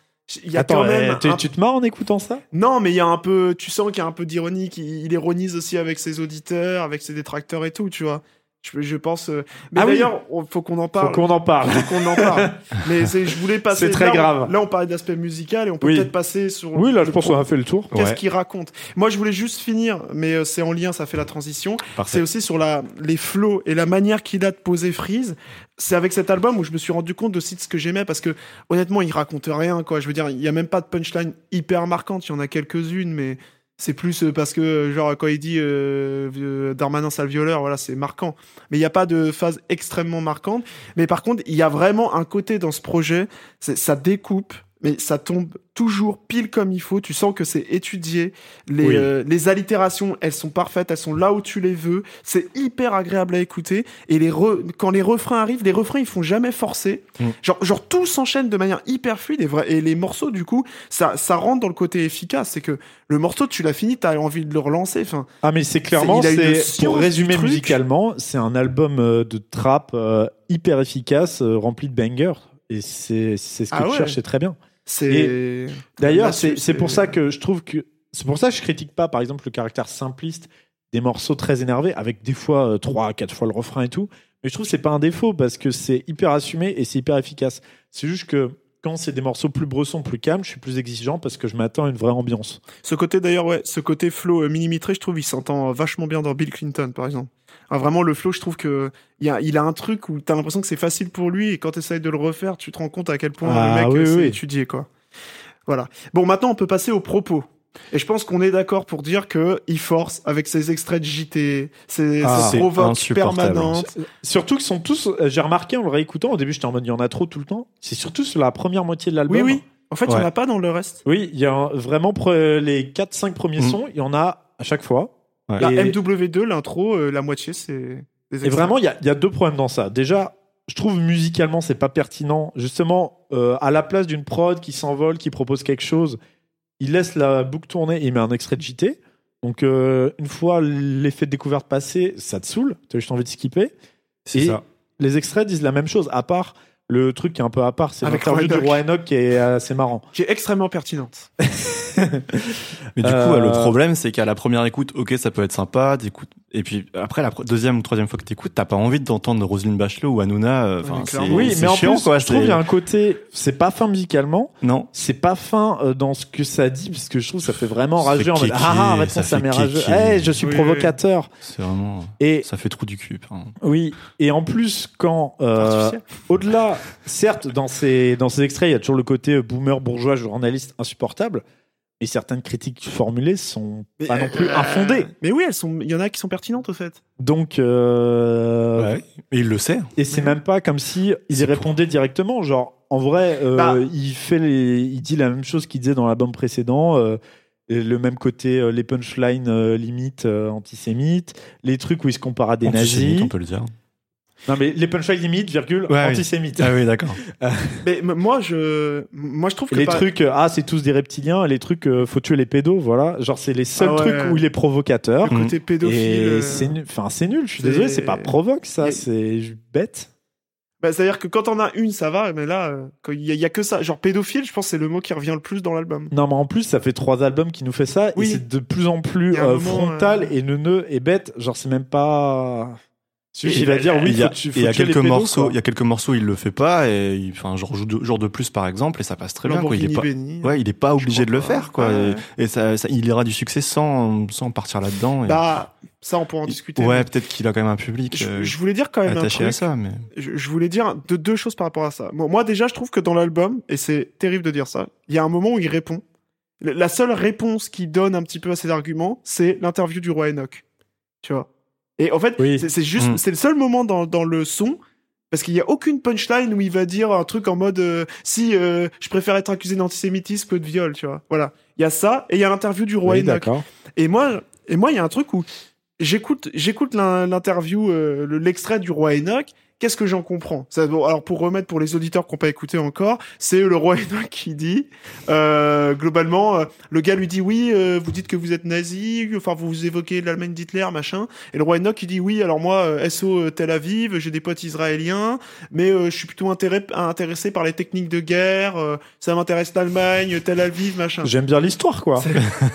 Il y a Attends, quand même. tu, un- tu te marres en écoutant ça? Non, mais il y a un peu. Tu sens qu'il y a un peu d'ironie. qu'il il ironise aussi avec ses auditeurs, avec ses détracteurs et tout, tu vois. Je, je pense. euh, Mais Ah oui. d'ailleurs, on- faut qu'on en Faut parle. qu'on en parle. Faut qu'on en parle. [laughs] mais c'est- je voulais passer. C'est très là, on- grave. là, on parlait d'aspect musical et on peut Oui. peut-être passer sur. Oui, là, je pense qu'on a fait le tour. Qu'est-ce Ouais. qu'il raconte Moi, je voulais juste finir, mais euh, c'est en lien, ça fait la transition. C'est aussi sur la, les flows et la manière qu'il a de poser Freeze. C'est avec cet album où je me suis rendu compte aussi de ce que j'aimais parce que honnêtement, il raconte rien, quoi. Je veux dire, il y a même pas de punchline hyper marquante. Il y en a quelques-unes, mais c'est plus euh, parce que, euh, genre, quand il dit euh, euh, Darmanin sale voilà, c'est marquant. Mais il n'y a pas de phase extrêmement marquante. Mais par contre, il y a vraiment un côté dans ce projet, ça découpe. Mais ça tombe toujours pile comme il faut. Tu sens que c'est étudié. Les, Oui. euh, les allitérations, elles sont parfaites. Elles sont là où tu les veux. C'est hyper agréable à écouter. Et les re- quand les refrains arrivent, les refrains, ils font jamais forcer. Mm. Genre, genre, tout s'enchaîne de manière hyper fluide. Et, vra- et les morceaux, du coup, ça, ça rentre dans le côté efficace. C'est que le morceau, tu l'as fini, t'as envie de le relancer. Enfin, Ah mais c'est clairement, C'est- pour résumer musicalement, c'est un album euh, de trap euh, hyper efficace, euh, rempli de bangers. Et c'est c'est ce que Ah tu ouais. cherches, c'est très bien. C'est. D'ailleurs, c'est pour ça que je trouve que c'est pour ça que je critique pas, par exemple, le caractère simpliste des morceaux très énervés, avec des fois euh, trois, quatre fois le refrain et tout. Mais je trouve que c'est pas un défaut parce que c'est hyper assumé et c'est hyper efficace. C'est juste que quand c'est des morceaux plus bressons, plus calmes, je suis plus exigeant parce que je m'attends à une vraie ambiance. Ce côté d'ailleurs, ouais, ce côté flow euh, millimétré, je trouve, il s'entend vachement bien dans Bill Clinton, par exemple. Ah, vraiment, le flow, je trouve que y a, il a un truc où t'as l'impression que c'est facile pour lui et quand t'essayes de le refaire, tu te rends compte à quel point Ah, le mec oui, s'est oui. étudié, quoi. Voilà. Bon, maintenant, on peut passer aux propos. Et je pense qu'on est d'accord pour dire que il force avec ses extraits de JT, ses, Ah, ses provoques permanentes. Surtout qu'ils sont tous, euh, j'ai remarqué en le réécoutant, au début j'étais en mode il y en a trop tout le temps. C'est surtout sur la première moitié de l'album. Oui, oui. En fait, il y en Ouais. a pas dans le reste. Oui, il y a un- vraiment les 4-5 premiers Mm. sons, il y en a à chaque fois. Ouais. La Et- MW2, l'intro, euh, la moitié, c'est des Et vraiment, il y a, il y a deux problèmes dans ça. Déjà, je trouve musicalement, c'est pas pertinent. Justement, euh, à la place d'une prod qui s'envole, qui propose quelque chose, il laisse la boucle tourner et il met un extrait de JT. Donc, euh, une fois l'effet de découverte passé, ça te saoule. Tu as juste envie de skipper. C'est ça. Les extraits disent la même chose, à part le truc qui est un peu à part, c'est Avec l'interview du Roy roi Enoch qui est assez marrant. Qui est extrêmement pertinente. [laughs] Mais du Euh, coup, le problème, c'est qu'à la première écoute, ok, ça peut être sympa, t'écoutes. Et puis après, la deuxième ou troisième fois que t'écoutes, t'as pas envie d'entendre Roselyne Bachelot ou Hanouna. euh, Enfin. Oui, mais en chiant, plus, quoi. je trouve qu'il y a un côté, c'est pas fin musicalement, Non. c'est pas fin euh, dans ce que ça dit, parce que je trouve que ça fait vraiment rager en mode Ah, ah, maintenant ça ça fait m'est rageux. kéké. Eh, je suis Oui, provocateur. C'est vraiment. Et Ça fait trou du cul. pardon. oui, et en plus, quand euh, au-delà, certes, dans ces, dans ces extraits, il y a toujours le côté euh, boomer, bourgeois, journaliste insupportable, et certaines critiques formulées sont pas non plus Euh, infondées. Mais oui, elles sont, il y en a qui sont pertinentes, au fait. Donc, euh, Ouais. Et il le sait. Et c'est même pas comme si il y C'est répondait directement. Genre, en vrai, euh, Bah. il fait les, il dit la même chose qu'il disait dans l'album précédent. euh, et le même côté, euh, les punchlines euh, limite euh, antisémites, les trucs où il se compare à des Antisémite, nazis. on peut le dire. Non, mais les punchlines limites, virgule, Ouais, oui. antisémites. Ah oui, d'accord. [laughs] Mais m- moi, je, moi, je trouve que les trucs, euh, ah, c'est tous des reptiliens, les trucs, euh, faut tuer les pédos, voilà. Genre, c'est les seuls Ah ouais. trucs où il est provocateur. le côté pédophile. Et euh, c'est nul, enfin, c'est nul, je suis désolé, c'est pas provoque, ça, c'est bête. bah, c'est-à-dire que quand on a une, ça va, mais là, euh, il y, a- il y a que ça. Genre pédophile, je pense que c'est le mot qui revient le plus dans l'album. Non, mais en plus, ça fait trois albums qui nous fait ça, Oui. et c'est de plus en plus euh, moment, frontal euh, et neuneux et bête. Genre, c'est même pas. Celui qui va il- dire oui, il y a, faut tu- faut il y a tuer les quelques morceaux, il y a quelques morceaux, il le fait pas et il, enfin, genre jour de, jour de plus par exemple et ça passe très bien. Quoi. Il est pas, béni. ouais, il est pas obligé de le pas. faire quoi. Ouais. Et, et ça, ça- il ira du succès sans, sans partir là-dedans. et- Bah, ça, on pourra en discuter. ouais, mais peut-être qu'il a quand même un public Je, euh, je voulais dire quand même un attaché truc. à ça, mais je, je voulais dire de, deux choses par rapport à ça. Moi, moi, déjà, je trouve que dans l'album, et c'est terrible de dire ça, il y a un moment où il répond. La seule réponse qu'il donne un petit peu à ses arguments, c'est l'interview du roi Enoch. Tu vois? Et en fait, Oui. c'est juste, Mm. c'est le seul moment dans, dans le son. Parce qu'il n'y a aucune punchline où il va dire un truc en mode euh, si euh, je préfère être accusé d'antisémitisme que de viol, tu vois. Voilà. Il y a ça et il y a l'interview du roi Oui, d'accord. Et moi, et moi, il y a un truc où j'écoute, j'écoute l'in- l'interview, euh, le- l'extrait du roi Enoch. Qu'est-ce que j'en comprends? Ça, bon, Alors pour remettre pour les auditeurs qui n'ont pas écouté encore, c'est le roi Enoch [laughs] qui dit euh, globalement, euh, le gars lui dit oui, euh, vous dites que vous êtes nazi, enfin vous évoquez l'Allemagne d'Hitler, machin. Et le roi Enoch il dit oui, alors moi euh, SO euh, Tel Aviv, j'ai des potes israéliens, mais euh, je suis plutôt intéressé par les techniques de guerre. euh, ça m'intéresse l'Allemagne, Tel Aviv, machin. J'aime bien l'histoire, quoi.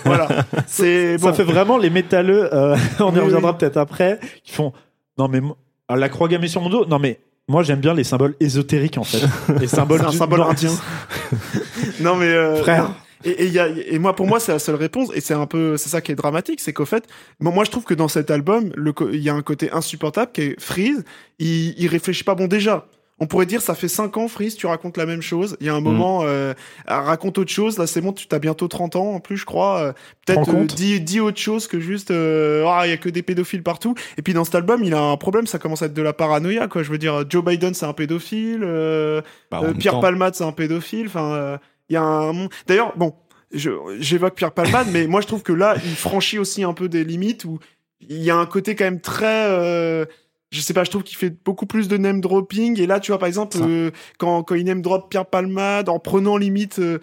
Voilà. [laughs] C'est Ça bon. fait vraiment les métalleux, euh, [laughs] on y reviendra oui. peut-être après, qui font Non, mais ah, la croix gammée sur mon dos, non, mais moi j'aime bien les symboles ésotériques en fait. [laughs] Les symboles C'est un du- symbole non, indien. [laughs] non mais euh, Frère. Et, et, il y a, et moi, pour moi, c'est la seule réponse, et c'est un peu, c'est ça qui est dramatique, c'est qu'au fait, moi, moi, je trouve que dans cet album, le, co- il y a un côté insupportable qui est Freeze. Il, il réfléchit pas bon déjà. On pourrait dire, ça fait 5 ans, Freeze, tu racontes la même chose. Il y a un Mm. moment, euh, ah, raconte autre chose. Là, c'est bon, tu as bientôt 30 ans, en plus, je crois. Euh, Peut-être euh, dis, dis autre chose que juste, euh, ah, il y a que des pédophiles partout. Et puis dans cet album, il a un problème, ça commence à être de la paranoïa, quoi. Je veux dire, Joe Biden, c'est un pédophile. bah, Pierre Palmade, c'est un pédophile. Enfin, il y a un. D'ailleurs, bon, je- j'évoque Pierre Palmade, mais moi je trouve que là, il franchit aussi un peu des limites où il y a un côté quand même très. Je sais pas, je trouve qu'il fait beaucoup plus de name dropping. Et là, tu vois, par exemple, euh, quand, quand il name drop Pierre Palmade en prenant limite. euh,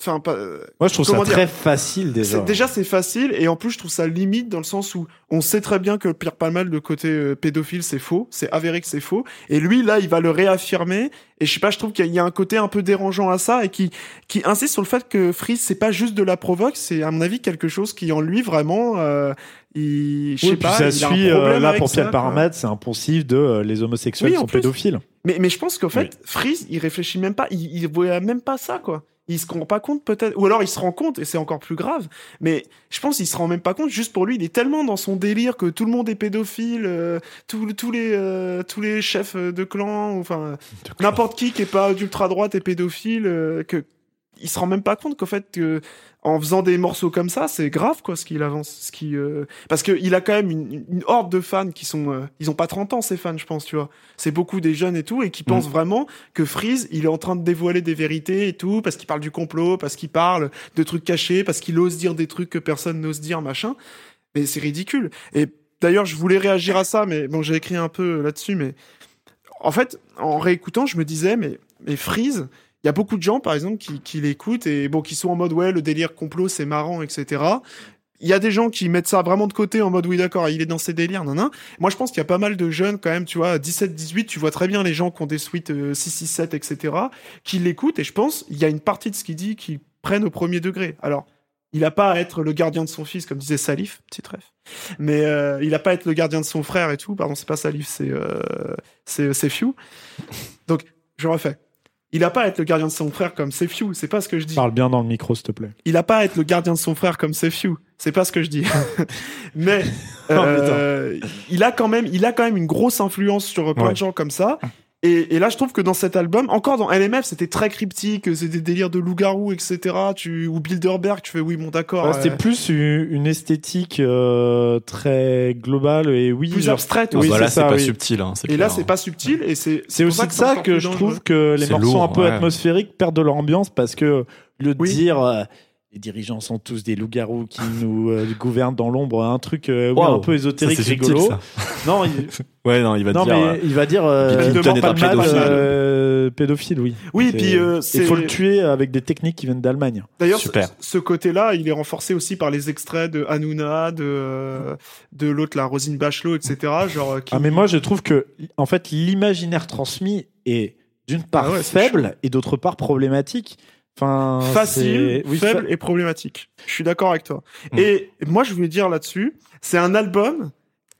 Enfin, pas. euh, Moi je trouve ça dire très facile déjà. Déjà, c'est facile, et en plus, je trouve ça limite dans le sens où on sait très bien que Pierre Palmade, le côté euh, pédophile, c'est faux, c'est avéré que c'est faux, et lui, là, il va le réaffirmer, et je sais pas, je trouve qu'il y a un côté un peu dérangeant à ça, et qui, qui insiste sur le fait que Freeze, c'est pas juste de la provoque, c'est, à mon avis, quelque chose qui, en lui, vraiment, euh, il, je sais Oui, pas, ça il a un suit, euh, là pour Pierre. Palmade, c'est un poncif de euh, les homosexuels Oui, sont plus. pédophiles. Mais, mais je pense qu'en fait, Freeze, il réfléchit même pas, il, il voit même pas ça, quoi. Il se rend pas compte peut-être, ou alors il se rend compte et c'est encore plus grave. Mais je pense qu'il se rend même pas compte. Juste pour lui, il est tellement dans son délire que tout le monde est pédophile, euh, tous tous les euh, tous les chefs de clan, enfin n'importe qui qui est pas d'ultra droite est pédophile, euh, que il se rend même pas compte qu'en fait que en faisant des morceaux comme ça, c'est grave quoi ce qu'il avance, ce qui euh, parce que il a quand même une, une horde de fans qui sont euh, ils ont pas 30 ans ces fans, je pense, tu vois. C'est beaucoup des jeunes et tout et qui pensent vraiment que Freeze, il est en train de dévoiler des vérités et tout parce qu'il parle du complot, parce qu'il parle de trucs cachés, parce qu'il ose dire des trucs que personne n'ose dire, machin. Mais c'est ridicule. Et d'ailleurs, je voulais réagir à ça mais bon, j'ai écrit un peu là-dessus mais en fait, en réécoutant, je me disais mais mais Freeze il y a beaucoup de gens, par exemple, qui, l'écoutent et bon, qui sont en mode ouais, le délire complot, c'est marrant, etc. Il y a des gens qui mettent ça vraiment de côté en mode oui, d'accord, il est dans ses délires, nan, nan. Moi, je pense qu'il y a pas mal de jeunes quand même, tu vois, 17, 18, tu vois très bien les gens qui ont des suites euh, 6, 6, 7, etc., qui l'écoutent et je pense, il y a une partie de ce qu'il dit qui prennent au premier degré. Alors, il a pas à être le gardien de son fils, comme disait Salif, petit ref. Mais euh, il a pas à être le gardien de son frère et tout. Pardon, c'est pas Salif, c'est euh, c'est Few. Donc, je refais. Il a pas à être le gardien de son frère comme Few, c'est pas ce que je dis. Parle bien dans le micro, s'il te plaît. Il a pas à être le gardien de son frère comme Few, c'est pas ce que je dis. [laughs] Mais Oh, euh, il a quand même, il a quand même une grosse influence sur plein Ouais. de gens comme ça. Et, et là, je trouve que dans cet album, encore dans LMF, c'était très cryptique, c'est des délires de loup-garou, etc. Tu, ou Bilderberg, tu fais oui, bon, d'accord. Ouais, C'était euh, plus une, une esthétique euh, très globale et oui. plus genre- abstraite. Oui, bah là, c'est c'est ça, pas oui. subtil. Hein, c'est Et là, c'est hein. pas subtil, et c'est. Aussi ça encore que je trouve que les morceaux lourd, un peu ouais. atmosphériques perdent de leur ambiance parce que au lieu de Oui. dire euh, les dirigeants sont tous des loups-garous qui [laughs] nous euh, gouvernent dans l'ombre. Un truc euh, oui, Wow. un peu ésotérique, Ça, c'est subtil, rigolo. ça. [laughs] Non, il, [laughs] Ouais, non, il va non dire. mais euh, il va dire euh, est un Palmade, pédophile. euh, pédophile, oui. Oui, C'est- puis euh, Il faut le tuer avec des techniques qui viennent d'Allemagne. D'ailleurs, ce, ce côté-là, il est renforcé aussi par les extraits de Hanouna, de de l'autre, la Rosine Bachelot, etc. Genre, qui- Ah mais moi je trouve que en fait l'imaginaire transmis est d'une part Ah ouais, faible et d'autre part problématique. Enfin, facile, oui, faible fa- et problématique. Je suis d'accord avec toi. Mm. Et moi, je voulais dire là-dessus, c'est un album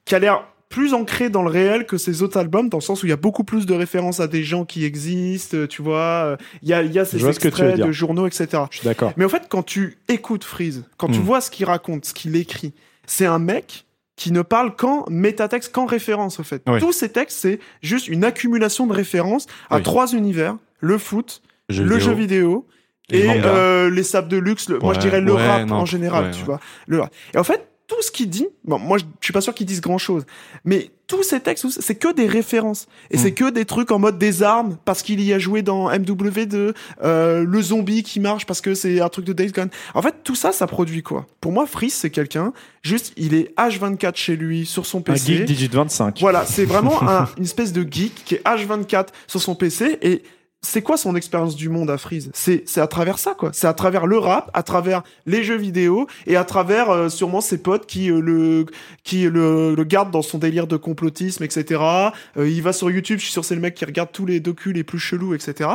qui a l'air plus ancré dans le réel que ses autres albums, dans le sens où il y a beaucoup plus de références à des gens qui existent, euh, tu vois. euh, Il y a, il y a ces ce extraits dire. de journaux, etc. Je suis d'accord. Mais en fait, quand tu écoutes Freeze, quand tu Mm. vois ce qu'il raconte, ce qu'il écrit, c'est un mec qui ne parle qu'en métatexte, qu'en référence, en fait. Oui. Tous ces textes, c'est juste une accumulation de références à Oui. trois univers, le foot, le vidéo, jeu vidéo et euh, les sables de luxe, le- moi je dirais le ouais, rap non, en général, ouais, tu vois. Le rap. Et en fait, tout ce qu'il dit, bon, moi je, je suis pas sûr qu'ils disent grand chose, mais tous ces textes, c'est que des références. Et Mm. c'est que des trucs en mode des armes, parce qu'il y a joué dans MW2, euh, le zombie qui marche parce que c'est un truc de Days Gone. En fait, tout ça, ça produit quoi? Pour moi, Freeze, c'est quelqu'un, juste, il est H24 chez lui, sur son Un PC. geek digit 25. Voilà, c'est vraiment un- une espèce de geek qui est H24 sur son PC et c'est quoi son expérience du monde à Freeze? C'est à travers ça quoi. C'est à travers le rap, à travers les jeux vidéo et à travers euh, sûrement ses potes qui euh, le qui le, le gardent dans son délire de complotisme, etc. Euh, il va sur YouTube, je suis sûr c'est le mec qui regarde tous les docus les plus chelous, etc.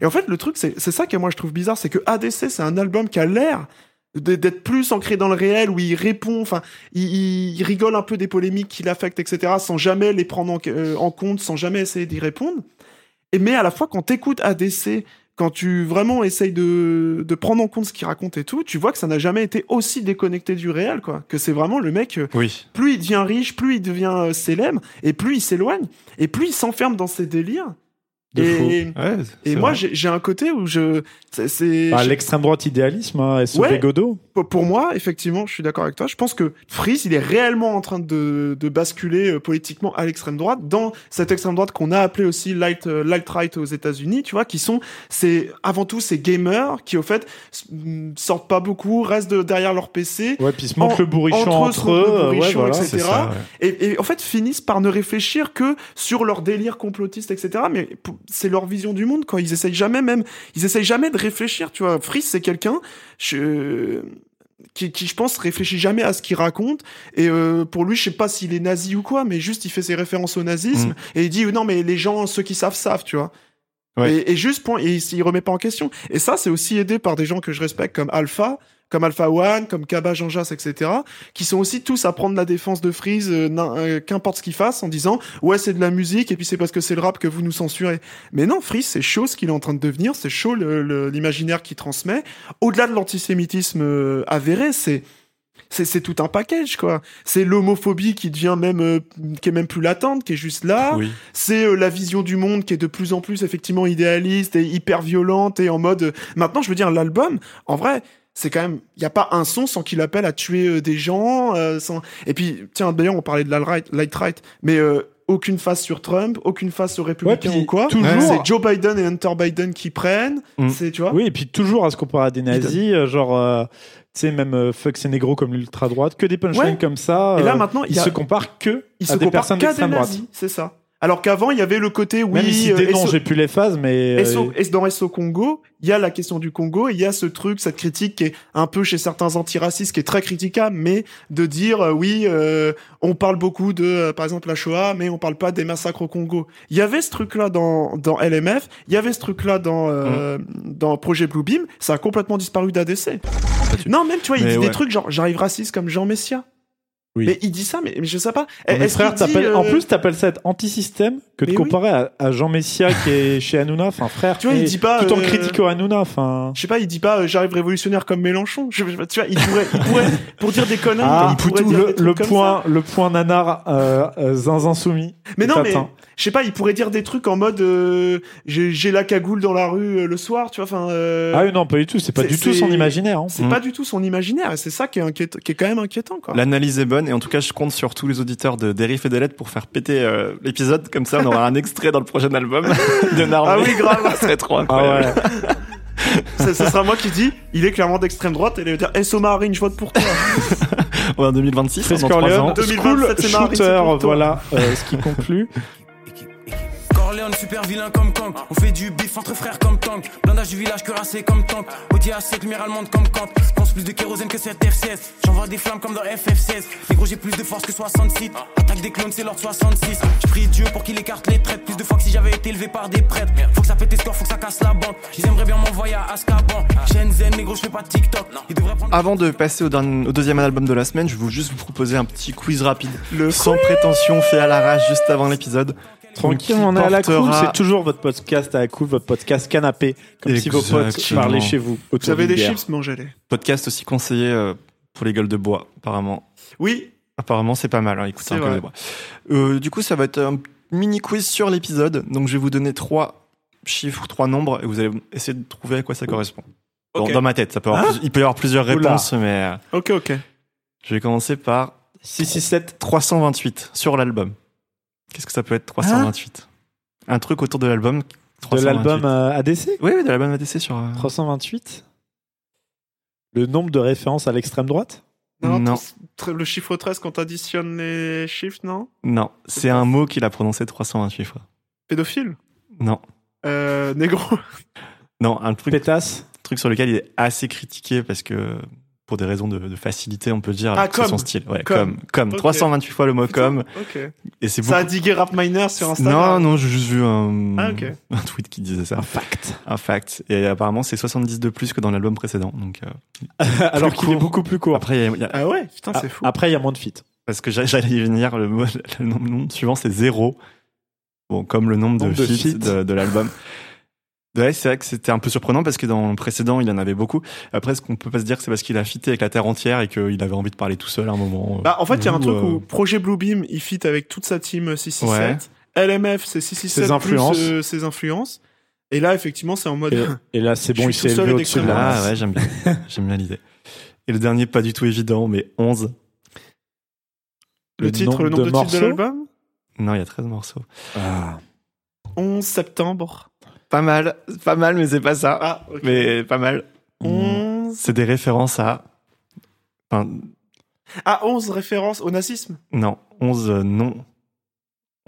Et en fait le truc c'est ça que moi je trouve bizarre, c'est que ADC c'est un album qui a l'air d'être plus ancré dans le réel où il répond enfin il, il- rigole un peu des polémiques qui l'affectent etc sans jamais les prendre en, euh, en compte sans jamais essayer d'y répondre et mais à la fois quand t'écoutes ADC quand tu vraiment essayes de, de prendre en compte ce qu'il raconte et tout tu vois que ça n'a jamais été aussi déconnecté du réel quoi que c'est vraiment le mec euh, Oui. plus il devient riche plus il devient euh, célèbre et plus il s'éloigne et plus il s'enferme dans ses délires De et, Ouais, et c'est moi j'ai un côté où je c'est Bah, L'extrême droite idéalisme, hein, SOV Ouais. Godot. pour- moi, effectivement, je suis d'accord avec toi. Je pense que Freeze, il est réellement en train de, de basculer euh, politiquement à l'extrême droite, dans cette extrême droite qu'on a appelée aussi light, euh, light right aux États-Unis, tu vois, qui sont, c'est avant tout ces gamers qui, au fait, mm, sortent pas beaucoup, restent de- derrière leur PC. Ouais, puis se montrent En- le bourrichon entre eux, entre, ouais, voilà. etc. Ça. Et, et en fait, finissent par ne réfléchir que sur leur délire complotiste, etc. Mais c'est leur vision du monde, quand ils essayent jamais même, ils essayent jamais de réfléchir, tu vois. Freeze, c'est quelqu'un, je- qui, qui, je pense, réfléchit jamais à ce qu'il raconte. Et euh, pour lui, je sais pas s'il est nazi ou quoi, mais juste il fait ses références au nazisme Mm. et il dit non, mais les gens, ceux qui savent, savent, tu vois. Ouais. Et, et juste point, et il, il remet pas en question. Et ça, c'est aussi aidé par des gens que je respecte comme Alpha, comme Alpha One, comme Kaba Jean Jas, etc., qui sont aussi tous à prendre la défense de Freeze, euh, euh, qu'importe ce qu'ils fassent, en disant ouais c'est de la musique et puis c'est parce que c'est le rap que vous nous censurez. Mais non, Freeze c'est chaud ce qu'il est en train de devenir, c'est chaud l'imaginaire qu'il transmet. Au-delà de l'antisémitisme euh, avéré, c'est c'est c'est tout un package quoi. C'est l'homophobie qui devient même euh, qui est même plus latente, qui est juste là Oui. c'est euh, la vision du monde qui est de plus en plus effectivement idéaliste et hyper violente et en mode euh, maintenant je veux dire l'album en vrai c'est quand même il y a pas un son sans qu'il appelle à tuer euh, des gens euh, sans et puis tiens d'ailleurs on parlait de la right, light right mais euh, aucune face sur Trump, aucune face aux républicains ou quoi. toujours- C'est Joe Biden et Hunter Biden qui prennent. Mm. C'est tu vois. Oui, et puis toujours à se comparer à des nazis, euh, genre, tu sais, même euh, fuck c'est négro comme l'ultra droite, que des punchlines Ouais. comme ça. Et là maintenant il se comparent que il à se des compare personnes qu'à des d'extrême droite. nazis, c'est ça. Alors qu'avant il y avait le côté oui Même si euh, SO j'ai plus les phases, mais. euh, SO, dans SO Congo, il y a la question du Congo, il y a ce truc, cette critique qui est un peu chez certains antiracistes, qui est très critiquable, mais de dire euh, oui, euh, on parle beaucoup de, euh, par exemple, la Shoah, mais on parle pas des massacres au Congo. Il y avait ce truc-là dans, dans LMF, il y avait ce truc-là dans, euh, dans Projet Bluebeam, ça a complètement disparu d'ADC. Non, même, tu vois, il dit ouais. des trucs genre, j'arrive raciste comme Jean Messia. Oui. Mais il dit ça, mais, mais je sais pas. Est-ce frère, dit, t'appelles- en euh, plus, t'appelles ça être anti-système que de Mais oui. comparer à, à Jean Messia qui est [laughs] chez Hanouna. Enfin, frère, Tu vois, il dit pas, tout en euh, critiquant Hanouna. Enfin, Je sais pas, il dit pas euh, j'arrive révolutionnaire comme Mélenchon. Je, je- tu vois, il pourrait, il pourrait pour dire des conneries. ah, il pourrait Poutou, dire le, des trucs le comme point, le point nanar euh, euh, zinzin soumis. Mais non, mais je sais pas, il pourrait dire des trucs en mode euh, j'ai j'ai la cagoule dans la rue euh, le soir, tu vois. Enfin, euh, Ah oui, non, pas du tout. C'est pas du tout son imaginaire. hein. c'est Mm. pas du tout son imaginaire. Et c'est ça qui est inquiétant, qui est quand même inquiétant, quoi. L'analyse est bonne et en tout cas je compte sur tous les auditeurs de Dérive et lettres pour faire péter euh, l'épisode comme ça on aura un extrait dans le prochain album [laughs] de Narvé. Ah oui, grave. [laughs] ça serait trop Ah incroyable. ouais. ça, ça sera moi qui dis, il est clairement d'extrême droite, et il va dire, SO Marine, je vote pour toi. [laughs] Ouais, en 2026, Chris dans 3 ans. Corleone, 2027, School c'est Marine, c'est Shooter, pour toi. voilà euh, ce qui conclut. Corleone, super vilain comme Kang. On fait du bif entre frères comme Tank. Blindage du village cuirassé comme Tank. Audi A7, lumière allemande comme Kant. Pense plus de kérosène que cette F16. J'envoie des flammes comme dans FF16. Les gros, j'ai plus de force que 66. Attaque des clones, c'est l'ordre 66. Je prie Dieu pour qu'il écarte les traites. Plus de fois que si j'avais été élevé par des prêtres. Faut que ça pète tes scores, faut que ça casse la bande. Ils aimeraient bien m'envoyer à Azkaban. Shenzhen, négro, je fais pas de TikTok. Ils devraient prendre. Avant de passer au, dernier- au deuxième album de la semaine, je vais juste vous proposer un petit quiz rapide, Le sans prétention, fait à l'arrache juste avant l'épisode. Tranquille, qui on est à la cool. C'est toujours votre podcast à la cool, votre podcast canapé. Comme si vos potes Exactement. parlaient chez vous. Vous avez des chips, mangez-les. Podcast aussi conseillé euh, pour les gueules de bois, apparemment. Oui, Apparemment, c'est pas mal, hein, écoutez un peu vrai. les bois. Euh, du coup, ça va être un mini quiz sur l'épisode. Donc, je vais vous donner trois chiffres, trois nombres, et vous allez essayer de trouver à quoi ça correspond. Dans- ma tête, ça peut avoir plus- il peut y avoir plusieurs Oula. réponses, mais euh, ok, ok. je vais commencer par 667. 328 sur l'album. Qu'est-ce que ça peut être 328 Un truc autour de l'album. De 328. l'album euh, ADC Oui, oui, de l'album ADC sur. euh, 328. Le nombre de références à l'extrême droite Non. tr- Le chiffre 13 quand t'additionnes les chiffres, non Non, c'est un mot qu'il a prononcé 328 fois. Pédophile Non. euh, Négro Non, un truc, Pétasse truc sur lequel il est assez critiqué parce que pour des raisons de, de facilité, on peut dire Ah, c'est comme. son style. Ouais, Comme. comme. Comme. Ok. 328 fois le mot comme. Ok. Et c'est Ça a beaucoup. digué Rap Miner sur Non, Instagram. non, j'ai juste vu un, Ah, [laughs] un tweet qui disait ça. Un fact. Un fact. Et apparemment, c'est 70 de plus que dans l'album précédent. Donc, euh, [laughs] Alors qu'il est beaucoup plus court. après, il y a- il y a- Ah ouais, putain, Ah, c'est fou. Après, il y a moins de feats. parce que j'a- j'allais y venir, le, mot, [laughs] le nom, le nom suivant, c'est zéro. Bon, comme le nombre de Nombre de feats feats. de, de l'album. Ouais, c'est vrai que c'était un peu surprenant parce que dans le précédent, il en avait beaucoup. Après, ce qu'on peut pas se dire, c'est parce qu'il a fité avec la Terre entière et qu'il avait envie de parler tout seul à un moment. Bah, en fait, il y a un truc euh, où Projet Bluebeam, il fit avec toute sa team 667. LMF, c'est 667 Ses influences. plus euh, ses influences. Et là, effectivement, c'est en mode. Et, et là, c'est [laughs] bon, il s'est élevé au-dessus de la Ah ouais, j'aime bien. [laughs] j'aime bien l'idée. Et le dernier, pas du tout évident, mais 11. le titre, le nombre de, titres de morceaux l'album? Non, il y a 13 morceaux. Ah. 11 septembre. Pas mal, pas mal, mais c'est pas ça. Ah, ok. Mais pas mal. 11. C'est des références à. Enfin, Ah, 11 références au nazisme? non, 11 noms.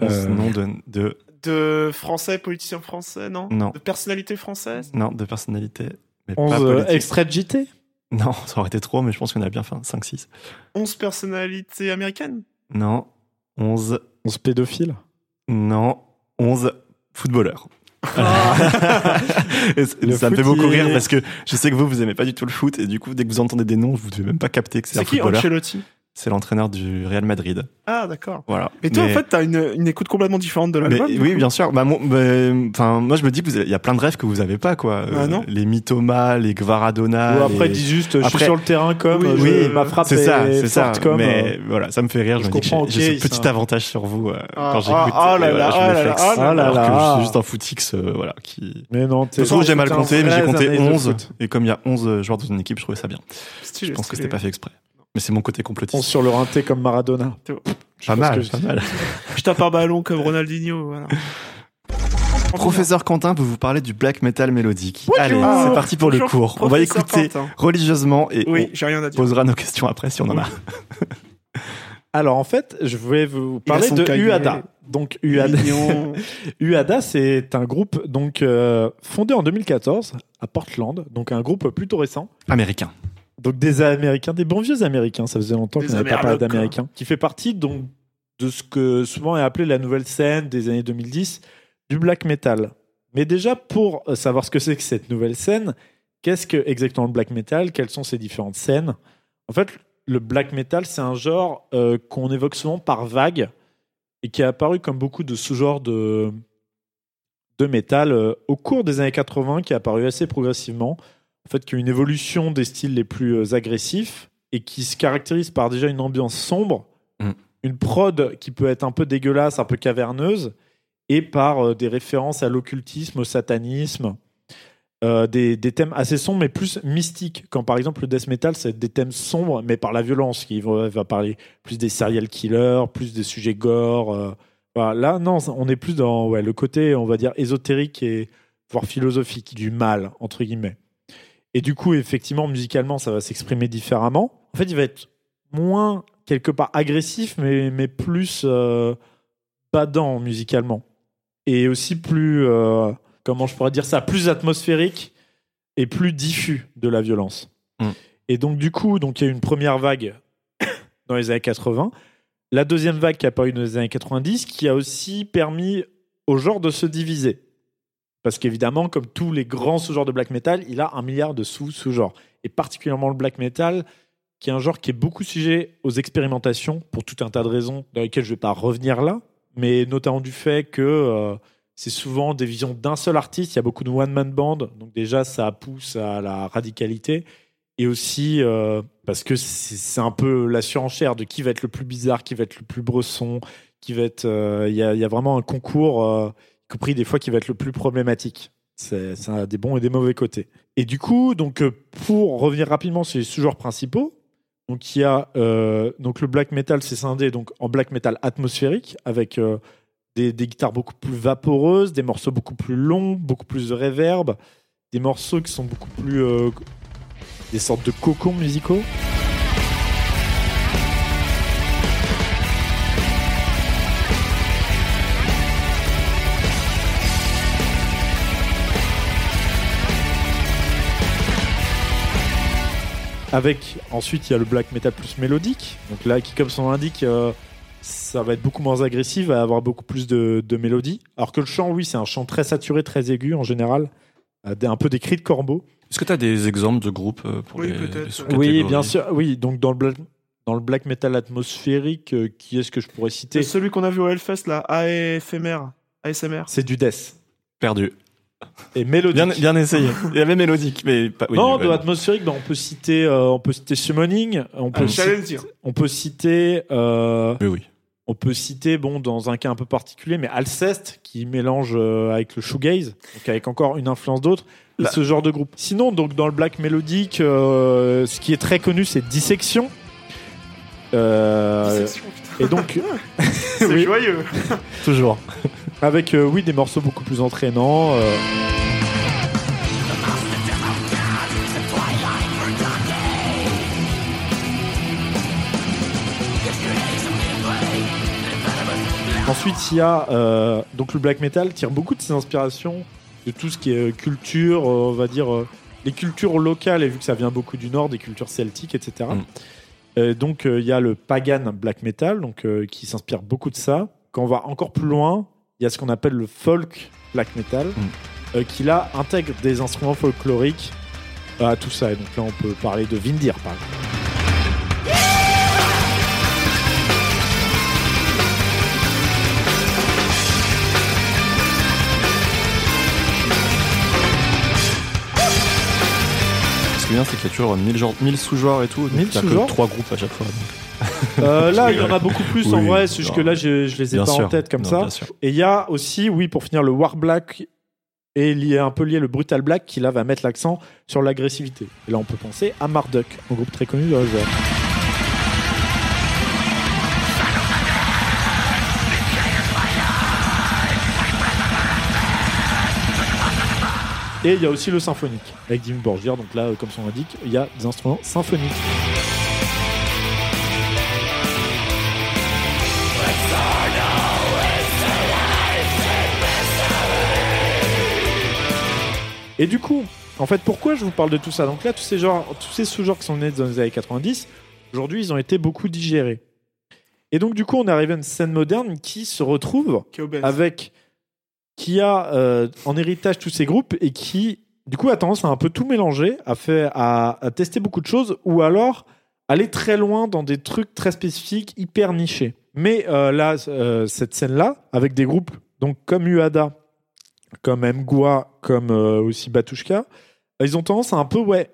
11 Euh. noms de, de. de français, politiciens français, non? Non. De personnalités françaises? Non, de personnalités. Mais 11 pas euh, extraits de JT Non, [laughs] ça aurait été trop, mais je pense qu'on a bien fait 5-6. 11 personnalités américaines? Non, 11. 11 pédophiles? Non, 11 footballeurs. [laughs] Le ça me fait beaucoup rire parce que je sais que vous, vous aimez pas du tout le foot et du coup, dès que vous entendez des noms, vous devez même pas capter que c'est un C'est qui footballeur. Ancelotti? C'est l'entraîneur du Real Madrid. Ah, d'accord. Voilà. Mais toi, en fait, t'as une, une écoute complètement différente de l'album. oui, bien sûr. Bah, mon- bah, moi, je me dis que il y a plein de rêves que vous avez pas, quoi. Ah, Euh, non les Mythoma, les Gvaradona. Ou après, les- dis juste, je suis sur le terrain comme, Oui, euh, oui, je- ma frappe c'est ça, est c'est ça. forte comme. mais euh, voilà, ça me fait rire. Je, je me dis que j'ai j'ai ok, ce petit avantage sur vous euh, Ah, quand j'écoute. ah, oh là et là, je oh me là flex. là, oh là là alors là. que je suis juste un footix, euh, voilà, qui. Mais non, De toute j'ai mal compté, mais j'ai compté 11. 11 Et comme il y a 11 joueurs dans une équipe, je trouvais ça bien. Je pense que c'était pas fait exprès. Mais c'est mon côté complotiste. sur le rinté comme Maradona. Pas mal, je pas dis. mal. [laughs] Je tape un ballon comme Ronaldinho, voilà. Professeur Quentin peut vous parler du black metal mélodique. Allez, Ah, c'est parti pour le bonjour, cours. On va écouter Quentin. religieusement et Oui, on j'ai rien à dire. posera nos questions après si on en a. [laughs] Alors en fait, je voulais vous parler de cahier. UADA. Donc UADA. [laughs] UADA, c'est un groupe donc euh, fondé en 2014 à Portland, donc un groupe plutôt récent. Américain. Donc des Américains, des bons vieux Américains, ça faisait longtemps qu'on n'avait pas parlé Américains. d'Américains, qui fait partie donc de ce que souvent est appelé la nouvelle scène des années 2010 du black metal. Mais déjà pour euh, savoir ce que c'est que cette nouvelle scène, qu'est-ce que exactement le black metal, quelles sont ces différentes scènes? En fait, le black metal, c'est un genre euh, qu'on évoque souvent par vague et qui est apparu comme beaucoup de sous-genres de de métal euh, au cours des années 80, qui est apparu assez progressivement en fait, qui a une évolution des styles les plus euh, agressifs et qui se caractérise par déjà une ambiance sombre, Mm. une prod qui peut être un peu dégueulasse, un peu caverneuse, et par euh, des références à l'occultisme, au satanisme, euh, des, des thèmes assez sombres, mais plus mystiques. Quand par exemple le death metal, c'est des thèmes sombres, mais par la violence, qui va, va parler plus des serial killers, plus des sujets gore. euh, voilà. Là, non, on est plus dans ouais, le côté, on va dire, ésotérique et voire philosophique du mal, entre guillemets. Et du coup, effectivement, musicalement, ça va s'exprimer différemment. En fait, il va être moins quelque part agressif, mais, mais plus euh, badant musicalement. Et aussi plus, euh, comment je pourrais dire ça, plus atmosphérique et plus diffus de la violence. Mm. Et donc, du coup, donc il y a eu une première vague [coughs] dans les années 80. La deuxième vague qui a apparu dans les années 90, qui a aussi permis au genre de se diviser. Parce qu'évidemment, comme tous les grands sous-genres de black metal, il a un milliard de sous-sous-genres. Et particulièrement le black metal, qui est un genre qui est beaucoup sujet aux expérimentations, pour tout un tas de raisons dans lesquelles je ne vais pas revenir là, mais notamment du fait que euh, c'est souvent des visions d'un seul artiste, il y a beaucoup de one-man band, donc déjà ça pousse à la radicalité, et aussi euh, parce que c'est un peu la surenchère de qui va être le plus bizarre, qui va être le plus bresson, qui va être... euh, Il y, a, vraiment un concours, compris des fois qui va être le plus problématique. C'est, ça a des bons et des mauvais côtés. Et du coup, donc, euh, pour revenir rapidement sur les sous-genres principaux, donc il y a euh, donc le black metal, c'est scindé donc en black metal atmosphérique avec euh, des, guitares beaucoup plus vaporeuses, des morceaux beaucoup plus longs, beaucoup plus de réverb, des morceaux qui sont beaucoup plus des sortes de cocons musicaux. Avec ensuite il y a le black metal plus mélodique, donc là qui comme son nom l'indique, euh, ça va être beaucoup moins agressif, va avoir beaucoup plus de, de mélodie. Alors que le chant, oui, c'est un chant très saturé, très aigu en général, euh, un peu des cris de corbeau. Est-ce que tu as des exemples de groupes euh, pour Oui, les, peut-être. les Oui, bien sûr. Oui, donc dans le black, dans le black metal atmosphérique, euh, qui est-ce que je pourrais citer? Celui qu'on a vu au Hellfest, là, AFMR. ASMR. C'est du death Perdu. Et mélodique. Bien, bien essayé. [laughs] Il y avait mélodique, mais pas. oui, non, de atmosphérique, bah, on peut citer, euh, on peut citer summoning, on peut, Ah, citer, on peut citer, euh, Oui, oui. on peut citer, bon, dans un cas un peu particulier, mais Alceste qui mélange euh, avec le shoegaze, donc avec encore une influence d'autre, et Là- ce genre de groupe. Sinon, donc dans le black mélodique, euh, ce qui est très connu, c'est Dissection. Euh, Dissection, putain. et donc, [laughs] C'est oui. joyeux. Toujours. [laughs] avec euh, oui des morceaux beaucoup plus entraînants. euh. Ensuite, il y a euh, donc le black metal tire beaucoup de ses inspirations de tout ce qui est euh, culture, euh, on va dire euh, les cultures locales, et vu que ça vient beaucoup du nord, des cultures celtiques, etc. Mm. Euh, donc euh, il y a le pagan black metal, donc euh, qui s'inspire beaucoup de ça. Quand on va encore plus loin, il y a ce qu'on appelle le folk black metal, euh, qui là intègre des instruments folkloriques à tout ça. Et donc là, on peut parler de Vindir, par exemple. Ce qui est bien, c'est qu'il y a toujours 1000, genres- 1000 sous-genres et tout. 1000 T'as que sous-genres Trois groupes à chaque fois. donc. Euh, là, il y en a beaucoup plus en vrai, c'est juste que là, je, je les ai Bien pas sûr. en tête comme Non, ça. Et il y a aussi, oui, pour finir, le War Black et lié, un peu lié le Brutal Black qui là va mettre l'accent sur l'agressivité. Et là, on peut penser à Marduk, un groupe très connu le genre. Et il y a aussi le symphonique avec Dim Borgir. Donc là, euh, comme son nom l'indique, il y a des instruments symphoniques. Et du coup, en fait, pourquoi je vous parle de tout ça? Donc là, tous ces, genres, tous ces sous-genres qui sont nés dans les années 90, aujourd'hui, ils ont été beaucoup digérés. Et donc, du coup, on est arrivé à une scène moderne qui se retrouve Qui avec qui a euh, en héritage tous ces groupes et qui du coup a tendance à un peu tout mélanger, à faire à, à tester beaucoup de choses ou alors aller très loin dans des trucs très spécifiques, hyper nichés. Mais euh, là, euh, cette scène-là, avec des groupes donc comme Uada, comme Mgwa, comme euh, aussi Batushka, ils ont tendance à un peu ouais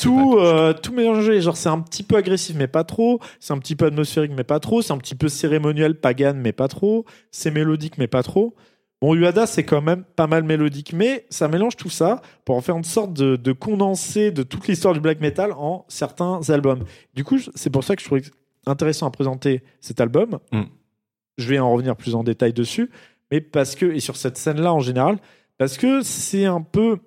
tout, euh, tout mélanger. Genre, c'est un petit peu agressif, mais pas trop. C'est un petit peu atmosphérique, mais pas trop. C'est un petit peu cérémoniel, pagan, mais pas trop. C'est mélodique, mais pas trop. Bon, Uada, c'est quand même pas mal mélodique, mais ça mélange tout ça pour en faire une sorte de, de condensé de toute l'histoire du black metal en certains albums. Du coup, c'est pour ça que je trouvais intéressant à présenter cet album. Mm. Je vais en revenir plus en détail dessus, mais parce que, et sur cette scène-là en général, parce que c'est un peu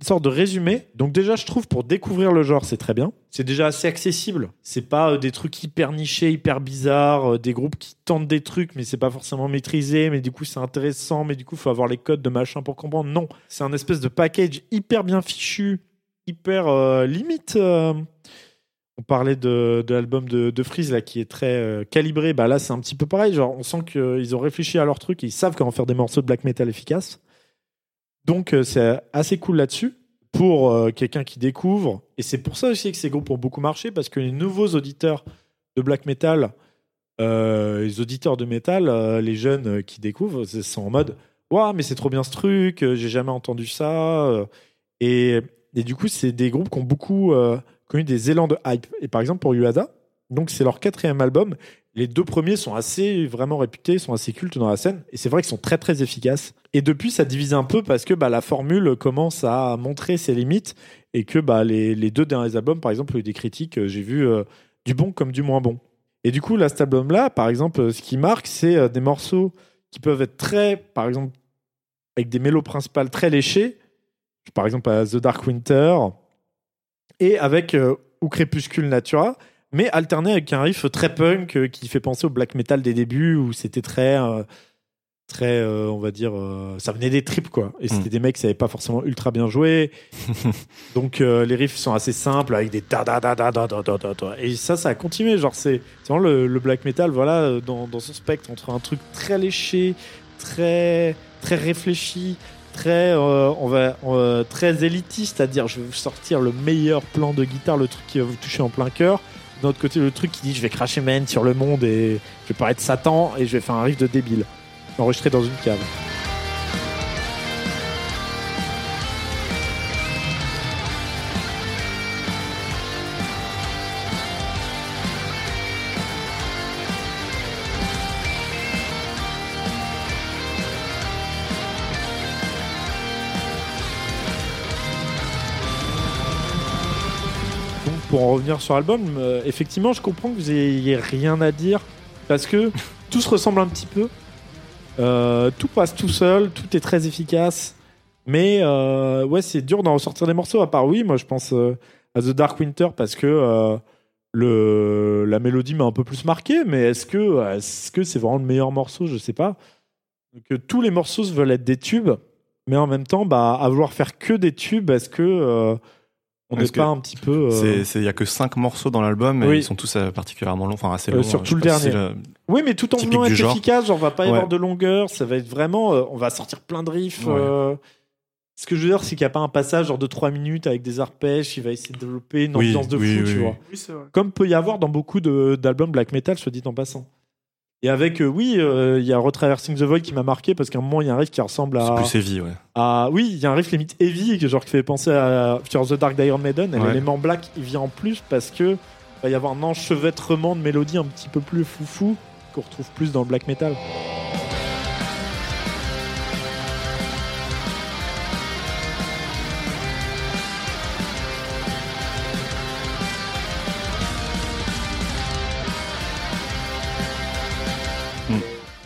une sorte de résumé. Donc déjà, je trouve pour découvrir le genre, c'est très bien. C'est déjà assez accessible. C'est pas euh, des trucs hyper nichés, hyper bizarres, euh, des groupes qui tentent des trucs, mais c'est pas forcément maîtrisé. Mais du coup, c'est intéressant. Mais du coup, faut avoir les codes de machin pour comprendre. Non, c'est un espèce de package hyper bien fichu, hyper euh, limite. On parlait de, l'album de, de Freeze là qui est très euh, calibré. Bah là, c'est un petit peu pareil. Genre, on sent qu'ils ont réfléchi à leur truc. Et ils savent comment faire des morceaux de black metal efficaces. Donc euh, c'est assez cool là-dessus pour euh, quelqu'un qui découvre. Et c'est pour ça aussi que ces groupes ont beaucoup marché parce que les nouveaux auditeurs de black metal, les auditeurs de metal, les jeunes qui découvrent, sont en mode Waouh, mais c'est trop bien ce truc, j'ai jamais entendu ça. Et, du coup, c'est des groupes qui ont beaucoup connu des élans de hype. Et par exemple, pour Uada, donc c'est leur quatrième album. Les deux premiers sont assez vraiment réputés, sont assez cultes dans la scène, et c'est vrai qu'ils sont très très efficaces. Et depuis, ça divise un peu parce que bah, la formule commence à montrer ses limites, et que bah, les, les deux derniers albums, par exemple, ont eu des critiques, euh, j'ai vu euh, du bon comme du moins bon. Et du coup, là, cet album-là, par exemple, euh, ce qui marque, c'est des morceaux qui peuvent être très, par exemple, avec des mélos principales très léchés, par exemple The Dark Winter, et avec euh, ou Crépuscule Natura, mais alterné avec un riff très punk euh, qui fait penser au black metal des débuts où c'était très euh, très euh, on va dire euh, ça venait des tripes quoi. Et c'était Mm. des mecs qui savaient pas forcément ultra bien jouer. [laughs] Donc euh, les riffs sont assez simples avec des da da da da da da da da et ça ça a continué. Genre c'est c'est vraiment le, le black metal voilà euh, dans, dans son spectre entre un truc très léché très très réfléchi très euh, euh, très élitiste c'est-à-dire je vais vous sortir le meilleur plan de guitare le truc qui va vous toucher en plein cœur. D'un autre côté le truc qui dit je vais cracher ma haine sur le monde et je vais paraître Satan et je vais faire un riff de débile enregistré dans une cave en revenir sur l'album, euh, effectivement, je comprends que vous ayez rien à dire parce que [laughs] tout se ressemble un petit peu. Euh, tout passe tout seul, tout est très efficace. Mais euh, ouais, c'est dur d'en ressortir des morceaux. À part oui, moi je pense à The Dark Winter parce que la mélodie m'a un peu plus marqué. Mais est-ce que est-ce que c'est vraiment le meilleur morceau? Je sais pas. Donc tous les morceaux veulent être des tubes, mais en même temps, bah à vouloir faire que des tubes, est-ce que on n'est pas un petit peu euh, il y a que 5 morceaux dans l'album, et Oui. ils sont tous euh, particulièrement longs, enfin assez Euh, longs. surtout Je le si dernier. Oui, mais tout en voulant être genre. efficace, genre, va pas y Ouais. avoir de longueur, ça va être vraiment, euh, on va sortir plein de riffs. Ouais. euh. Ce que je veux dire, c'est qu'il n'y a pas un passage genre de 3 minutes avec des arpèges qui va essayer de développer une Oui, ambiance de oui, fou, oui, tu oui. vois. Oui, c'est vrai. Comme peut y avoir dans beaucoup d'albums black metal, soit dit en passant. Et avec, euh, oui, euh, il y a Retraversing the Void qui m'a marqué parce qu'à un moment, il y a un riff qui ressemble C'est à. plus heavy, ouais. à- oui, il y a un riff limite heavy, genre qui fait penser à Fear the Dark d'Iron Maiden. Et Ouais. l'élément black, il vient en plus parce que va y avoir un enchevêtrement de mélodies un petit peu plus foufou qu'on retrouve plus dans le black metal.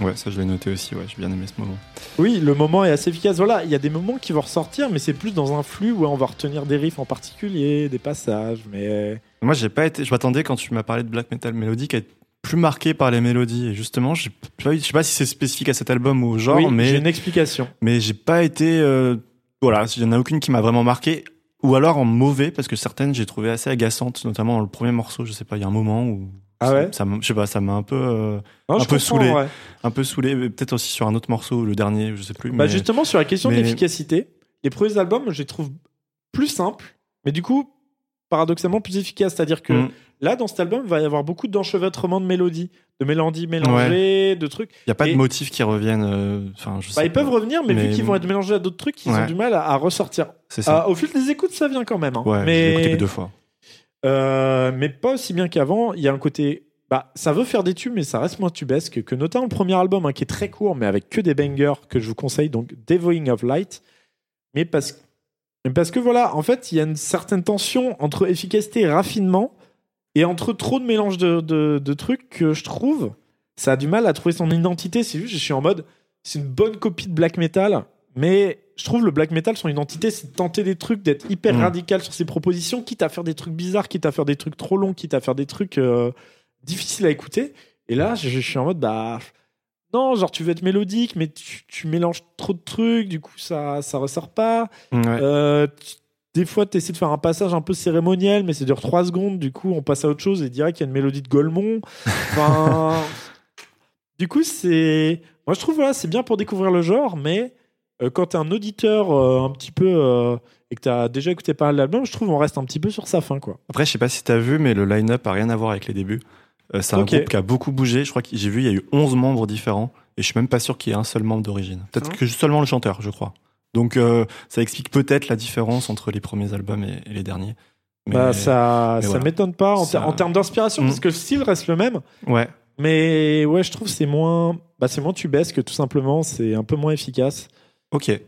Ouais, ça je l'ai noté aussi, ouais, j'ai bien aimé ce moment. Oui, le moment est assez efficace. Voilà, il y a des moments qui vont ressortir, mais c'est plus dans un flux où on va retenir des riffs en particulier, des passages. Mais Moi, j'ai pas été, je m'attendais quand tu m'as parlé de black metal mélodique à être plus marqué par les mélodies. Et justement, j'ai je sais pas si c'est spécifique à cet album ou au genre, oui, j'ai mais, une explication. mais j'ai pas été, euh, voilà, il y en a aucune qui m'a vraiment marqué. Ou alors en mauvais, parce que certaines j'ai trouvé assez agaçantes, notamment dans le premier morceau, je sais pas, il y a un moment où. Ah ça- ouais ça, Je sais pas, ça m'a un peu, euh, Non, Un peu saoulé. ouais. un peu saoulé, peut-être aussi sur un autre morceau, le dernier, je sais plus. Bah mais- justement, sur la question mais- de l'efficacité, les premiers albums, je les trouve plus simples, mais du coup, paradoxalement plus efficaces. C'est-à-dire que Mm. là, dans cet album, il va y avoir beaucoup d'enchevêtrement de mélodies, de mélodies mélangées, de trucs. Il y a pas Et- de motifs qui reviennent. euh, Bah, ils peuvent revenir, mais, vu qu'ils vont être mélangés à d'autres trucs, ils ont du mal à, à ressortir. C'est ça. Ah, au fil des écoutes, ça vient quand même. hein. ouais, mais... j'ai écouté que deux fois. Euh, mais pas aussi bien qu'avant. Il y a un côté. Bah, ça veut faire des tubes, mais ça reste moins tubesque que notamment le premier album, hein, qui est très court, mais avec que des bangers que je vous conseille, donc Devoing of Light. Mais parce, parce que voilà, en fait, il y a une certaine tension entre efficacité et raffinement, et entre trop de mélange de, de, de trucs que je trouve, ça a du mal à trouver son identité. C'est juste, je suis en mode, c'est une bonne copie de black metal, mais je trouve le black metal, son identité, c'est de tenter des trucs, d'être hyper Mm. radical sur ses propositions, quitte à faire des trucs bizarres, quitte à faire des trucs trop longs, quitte à faire des trucs euh, difficiles à écouter. Et là, je, je suis en mode, bah. Non, genre tu veux être mélodique, mais tu, tu mélanges trop de trucs, du coup ça ça ressort pas. Ouais. Euh, tu- des fois, tu essaies de faire un passage un peu cérémoniel, mais ça dure 3 secondes. Du coup, on passe à autre chose et direct qu'il y a une mélodie de Golemont. [laughs] Enfin, du coup, c'est. Moi, je trouve voilà, c'est bien pour découvrir le genre, mais quand tu es un auditeur euh, un petit peu. euh, et que tu as déjà écouté pas mal d'albums, je trouve on reste un petit peu sur sa fin. quoi. Après, je sais pas si t'as vu, mais le line-up a rien à voir avec les débuts. Euh, c'est un groupe qui a beaucoup bougé. Je crois que j'ai vu, il y a eu 11 membres différents. Et je suis même pas sûr qu'il y ait un seul membre d'origine. Peut-être Ah. que seulement le chanteur, je crois. Donc, euh, ça explique peut-être la différence entre les premiers albums et, et les derniers. Mais- Bah, ça mais ça voilà. m'étonne pas en, Ça- ter- en termes d'inspiration, Mm. parce que le style reste le même. Ouais. Mais ouais, je trouve que c'est moins, bah, c'est moins tubesque, tout simplement. C'est un peu moins efficace. Ok.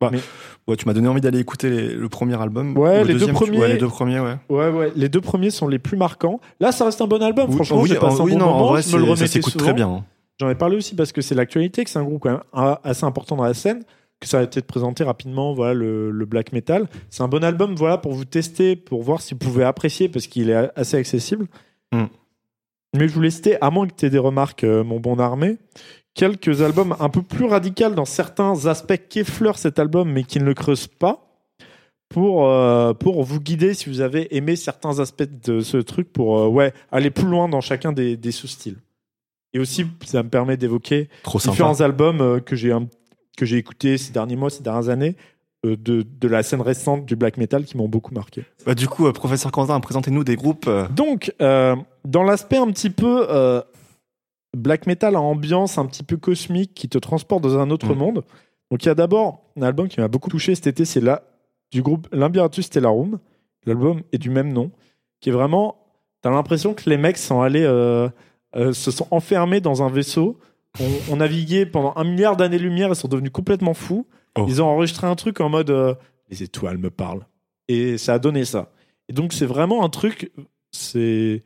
Bah, Mais- ouais, tu m'as donné envie d'aller écouter les- le premier album. Ouais, Ou le les deux tu- premiers- ouais, les deux premiers, ouais. Ouais, ouais. Les deux premiers sont les plus marquants. Là, ça reste un bon album. Franchement, oui, j'ai passé un oui, bon non, moment. en vrai, je me le ça s'écoute très bien. hein. J'en ai parlé aussi parce que c'est l'actualité, que c'est un groupe quand même assez important dans la scène, que ça a été présenté rapidement, voilà, le, le black metal. C'est un bon album, voilà, pour vous tester, pour voir si vous pouvez apprécier, parce qu'il est assez accessible. Mm. Mais je voulais citer, à moins que tu aies des remarques, euh, mon bon armé, quelques albums un peu plus radicaux dans certains aspects qu'effleure cet album, mais qui ne le creuse pas. Pour, euh, pour vous guider si vous avez aimé certains aspects de ce truc, pour euh, ouais, aller plus loin dans chacun des, des sous-styles. Et aussi, ça me permet d'évoquer sympa. différents albums euh, que j'ai un- que j'ai écoutés ces derniers mois, ces dernières années, de, de la scène récente du black metal qui m'ont beaucoup marqué. Bah, du coup, euh, professeur Quentin, présentez-nous des groupes. euh, Donc, euh, dans l'aspect un petit peu black metal à ambiance un petit peu cosmique qui te transporte dans un autre Mm. monde, donc il y a d'abord un album qui m'a beaucoup touché cet été, c'est là du groupe Limbiratus Stellarum. L'album est du même nom, qui est vraiment. T'as l'impression que les mecs sont allés, euh, euh, se sont enfermés dans un vaisseau, ont, ont navigué pendant un milliard d'années-lumière et sont devenus complètement fous. Oh. Ils ont enregistré un truc en mode euh, les étoiles me parlent. Et ça a donné ça. Et donc c'est vraiment un truc, c'est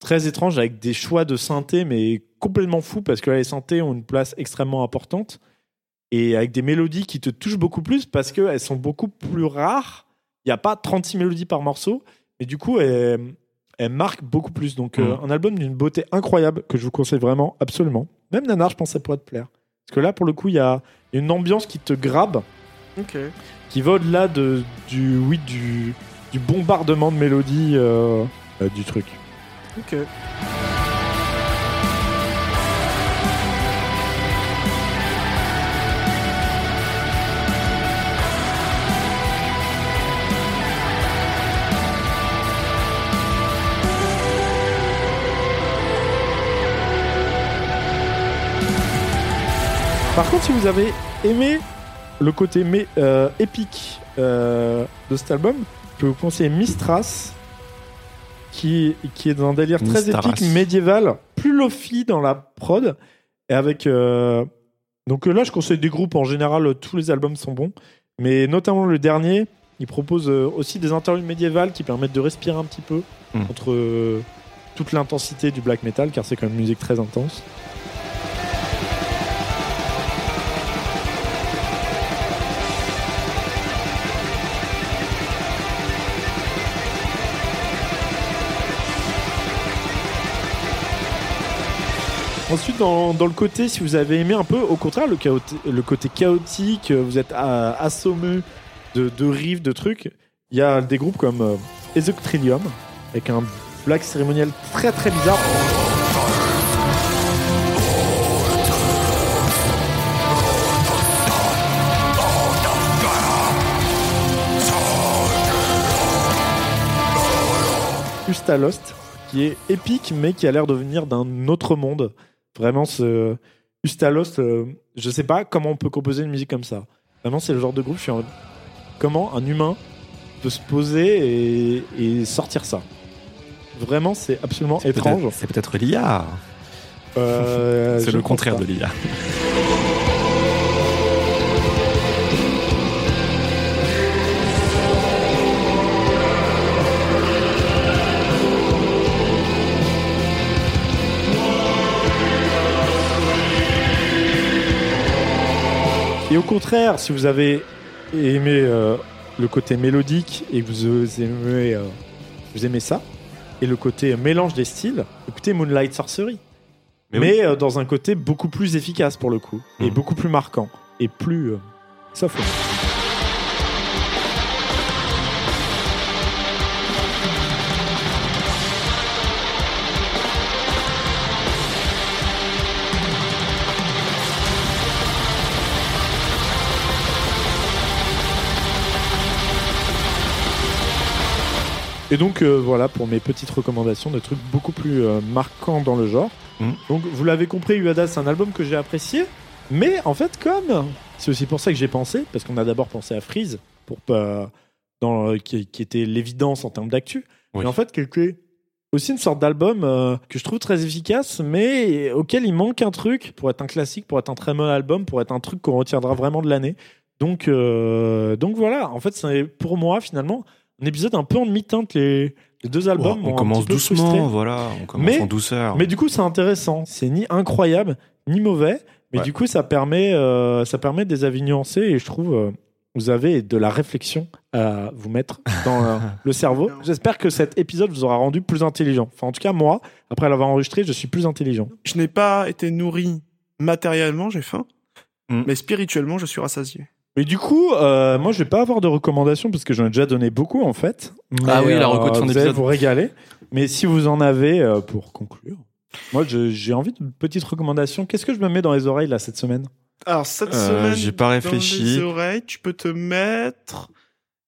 très étrange avec des choix de synthé, mais complètement fou parce que là, les synthés ont une place extrêmement importante et avec des mélodies qui te touchent beaucoup plus parce qu'elles sont beaucoup plus rares. Il n'y a pas 36 mélodies par morceau, mais du coup, elles, elles marquent beaucoup plus. Donc, euh, Mhm. un album d'une beauté incroyable que je vous conseille vraiment, absolument. Même Nanar, je pense que ça pourrait te plaire. Parce que là, pour le coup, il y a une ambiance qui te grabe, qui va au-delà de, du, oui, du, du bombardement de mélodies euh, euh, du truc. Par contre, si vous avez aimé le côté mais, euh, épique euh, de cet album, je peux vous conseiller Mistras, qui, qui est dans un délire très épique, médiéval, plus lofi dans la prod, et avec... euh, Donc euh, là, je conseille des groupes, en général, euh, tous les albums sont bons, mais notamment le dernier, il propose euh, aussi des interludes médiévales qui permettent de respirer un petit peu Mm. entre euh, toute l'intensité du black metal, car c'est quand même une musique très intense. Ensuite, dans, le côté, si vous avez aimé un peu, au contraire, le, côté chaotique, vous êtes euh, assommé de, de de trucs, il y a des groupes comme euh, avec un black cérémoniel très très bizarre. Ustalost, qui est épique, mais qui a l'air de venir d'un autre monde. Vraiment, ce Ustalost, euh, je sais pas comment on peut composer une musique comme ça. Vraiment, c'est le genre de groupe, je suis en comment un humain peut se poser et, et sortir ça? Vraiment, c'est absolument étrange. C'est peut-être l'IA. Euh, [laughs] C'est le contraire pas. de l'IA. Et au contraire, si vous avez aimé euh, le côté mélodique et que vous aimez, euh, vous aimez ça, et le côté mélange des styles, écoutez Moonlight Sorcery. Mais Mais, oui. euh, dans un côté beaucoup plus efficace pour le coup, et Mhm. beaucoup plus marquant, et plus euh, Et donc euh, voilà pour mes petites recommandations de trucs beaucoup plus euh, marquants dans le genre. Mhm. Donc vous l'avez compris, Uada c'est un album que j'ai apprécié, mais en fait comme c'est aussi pour ça que j'ai pensé, parce qu'on a d'abord pensé à Freeze pour pas dans euh, qui, qui était l'évidence en termes d'actu, Oui. mais en fait quelque aussi une sorte d'album euh, que je trouve très efficace, mais auquel il manque un truc pour être un classique, pour être un très bon album, pour être un truc qu'on retiendra vraiment de l'année. Donc, donc voilà, en fait, c'est pour moi finalement un épisode un peu en demi-teinte. Les, les deux albums. on commence doucement, frustré. voilà, on commence Mais- en douceur. Mais du coup, c'est intéressant. C'est ni incroyable, ni mauvais. Mais Ouais. du coup, ça permet, euh, ça permet des avis nuancés et je trouve euh, vous avez de la réflexion à vous mettre dans euh, [laughs] le cerveau. J'espère que cet épisode vous aura rendu plus intelligent. Enfin, en tout cas, moi, après l'avoir enregistré, je suis plus intelligent. Je n'ai pas été nourri matériellement, j'ai faim, Mm. mais spirituellement, je suis rassasié. Mais du coup, euh, moi, je vais pas avoir de recommandations parce que j'en ai déjà donné beaucoup en fait. Mais, Ah oui, la reco de fin vous allez d'épisode. vous régaler. Mais si vous en avez euh, pour conclure, moi, je- j'ai envie d'une petite recommandation. Qu'est-ce que je me mets dans les oreilles là cette semaine? Alors cette Euh, semaine, j'ai pas dans réfléchi. les oreilles, tu peux te mettre,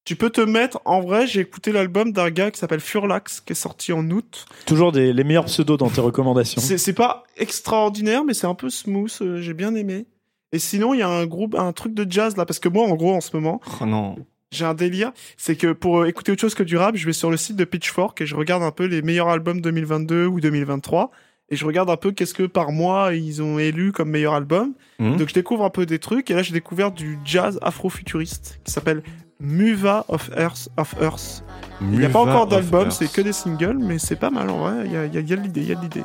tu peux te mettre. En vrai, j'ai écouté l'album d'un gars qui s'appelle Furlax, qui est sorti en août. Toujours des, les meilleurs pseudos dans tes recommandations. C'est c'est pas extraordinaire, mais c'est un peu smooth. euh, j'ai bien aimé. Et sinon, il y a un groupe, un truc de jazz là, parce que moi, en gros, en ce moment, Oh non. j'ai un délire. C'est que pour euh, écouter autre chose que du rap, je vais sur le site de Pitchfork et je regarde un peu les meilleurs albums 2022 ou 2023. Et je regarde un peu qu'est-ce que par mois ils ont élu comme meilleur album. Hmm. Donc je découvre un peu des trucs. Et là, j'ai découvert du jazz afro-futuriste qui s'appelle Muva of Earth. Of Earth. Il n'y a pas encore d'album, c'est que des singles, mais c'est pas mal en vrai. Il y a, il y a- il y a de l'idée, il y a de l'idée.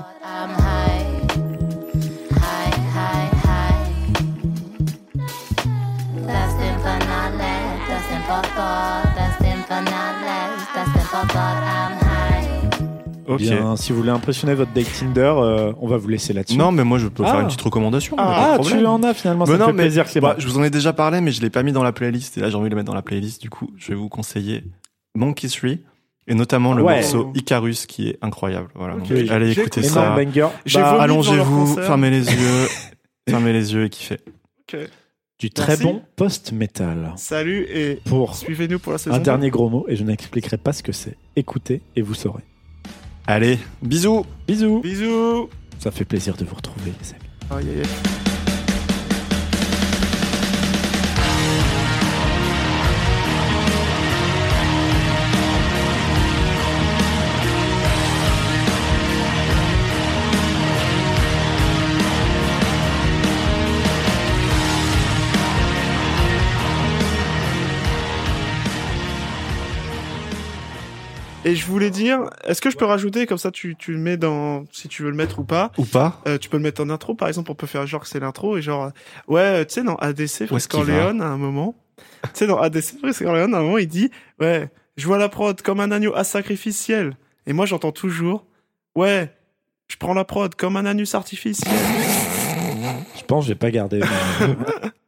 Bien, si vous voulez impressionner votre date Tinder, euh, on va vous laisser là-dessus. Non, mais moi je peux Ah. faire une petite recommandation. Ah, ah, tu en as finalement, ça Mais me non, fait mais- plaisir, Clément. Bah, je vous en ai déjà parlé, mais je l'ai pas mis dans la playlist. Et là, j'ai envie de le mettre dans la playlist. Du coup, je vais vous conseiller Monkey 3 et notamment le Ouais. morceau Icarus qui est incroyable. Voilà. Donc, allez écouter ça. Bah, Allongez-vous, fermez les yeux, [laughs] fermez les yeux et kiffez. Ok. du très Merci. bon post-metal. Salut et Pour suivez-nous pour la saison. un 2. dernier gros mot, et je n'expliquerai pas ce que c'est. Écoutez et vous saurez. Allez, bisous. Bisous. Bisous. Ça fait plaisir de vous retrouver, les amis. Aïe, aïe, aïe. Et je voulais dire, est-ce que je peux rajouter, comme ça tu, tu le mets dans, si tu veux le mettre ou pas, Ou pas euh, tu peux le mettre en intro, par exemple, on peut faire genre que c'est l'intro et genre, euh, ouais, tu sais, dans ADC, va Orléans, à un moment, tu sais, dans ADC, Frisk Orléans, à un moment, il dit, ouais, je vois la prod comme un agneau à sacrificiel. Et moi, j'entends toujours, ouais, je prends la prod comme un anus artificiel. Je pense que j'ai pas gardé. [laughs]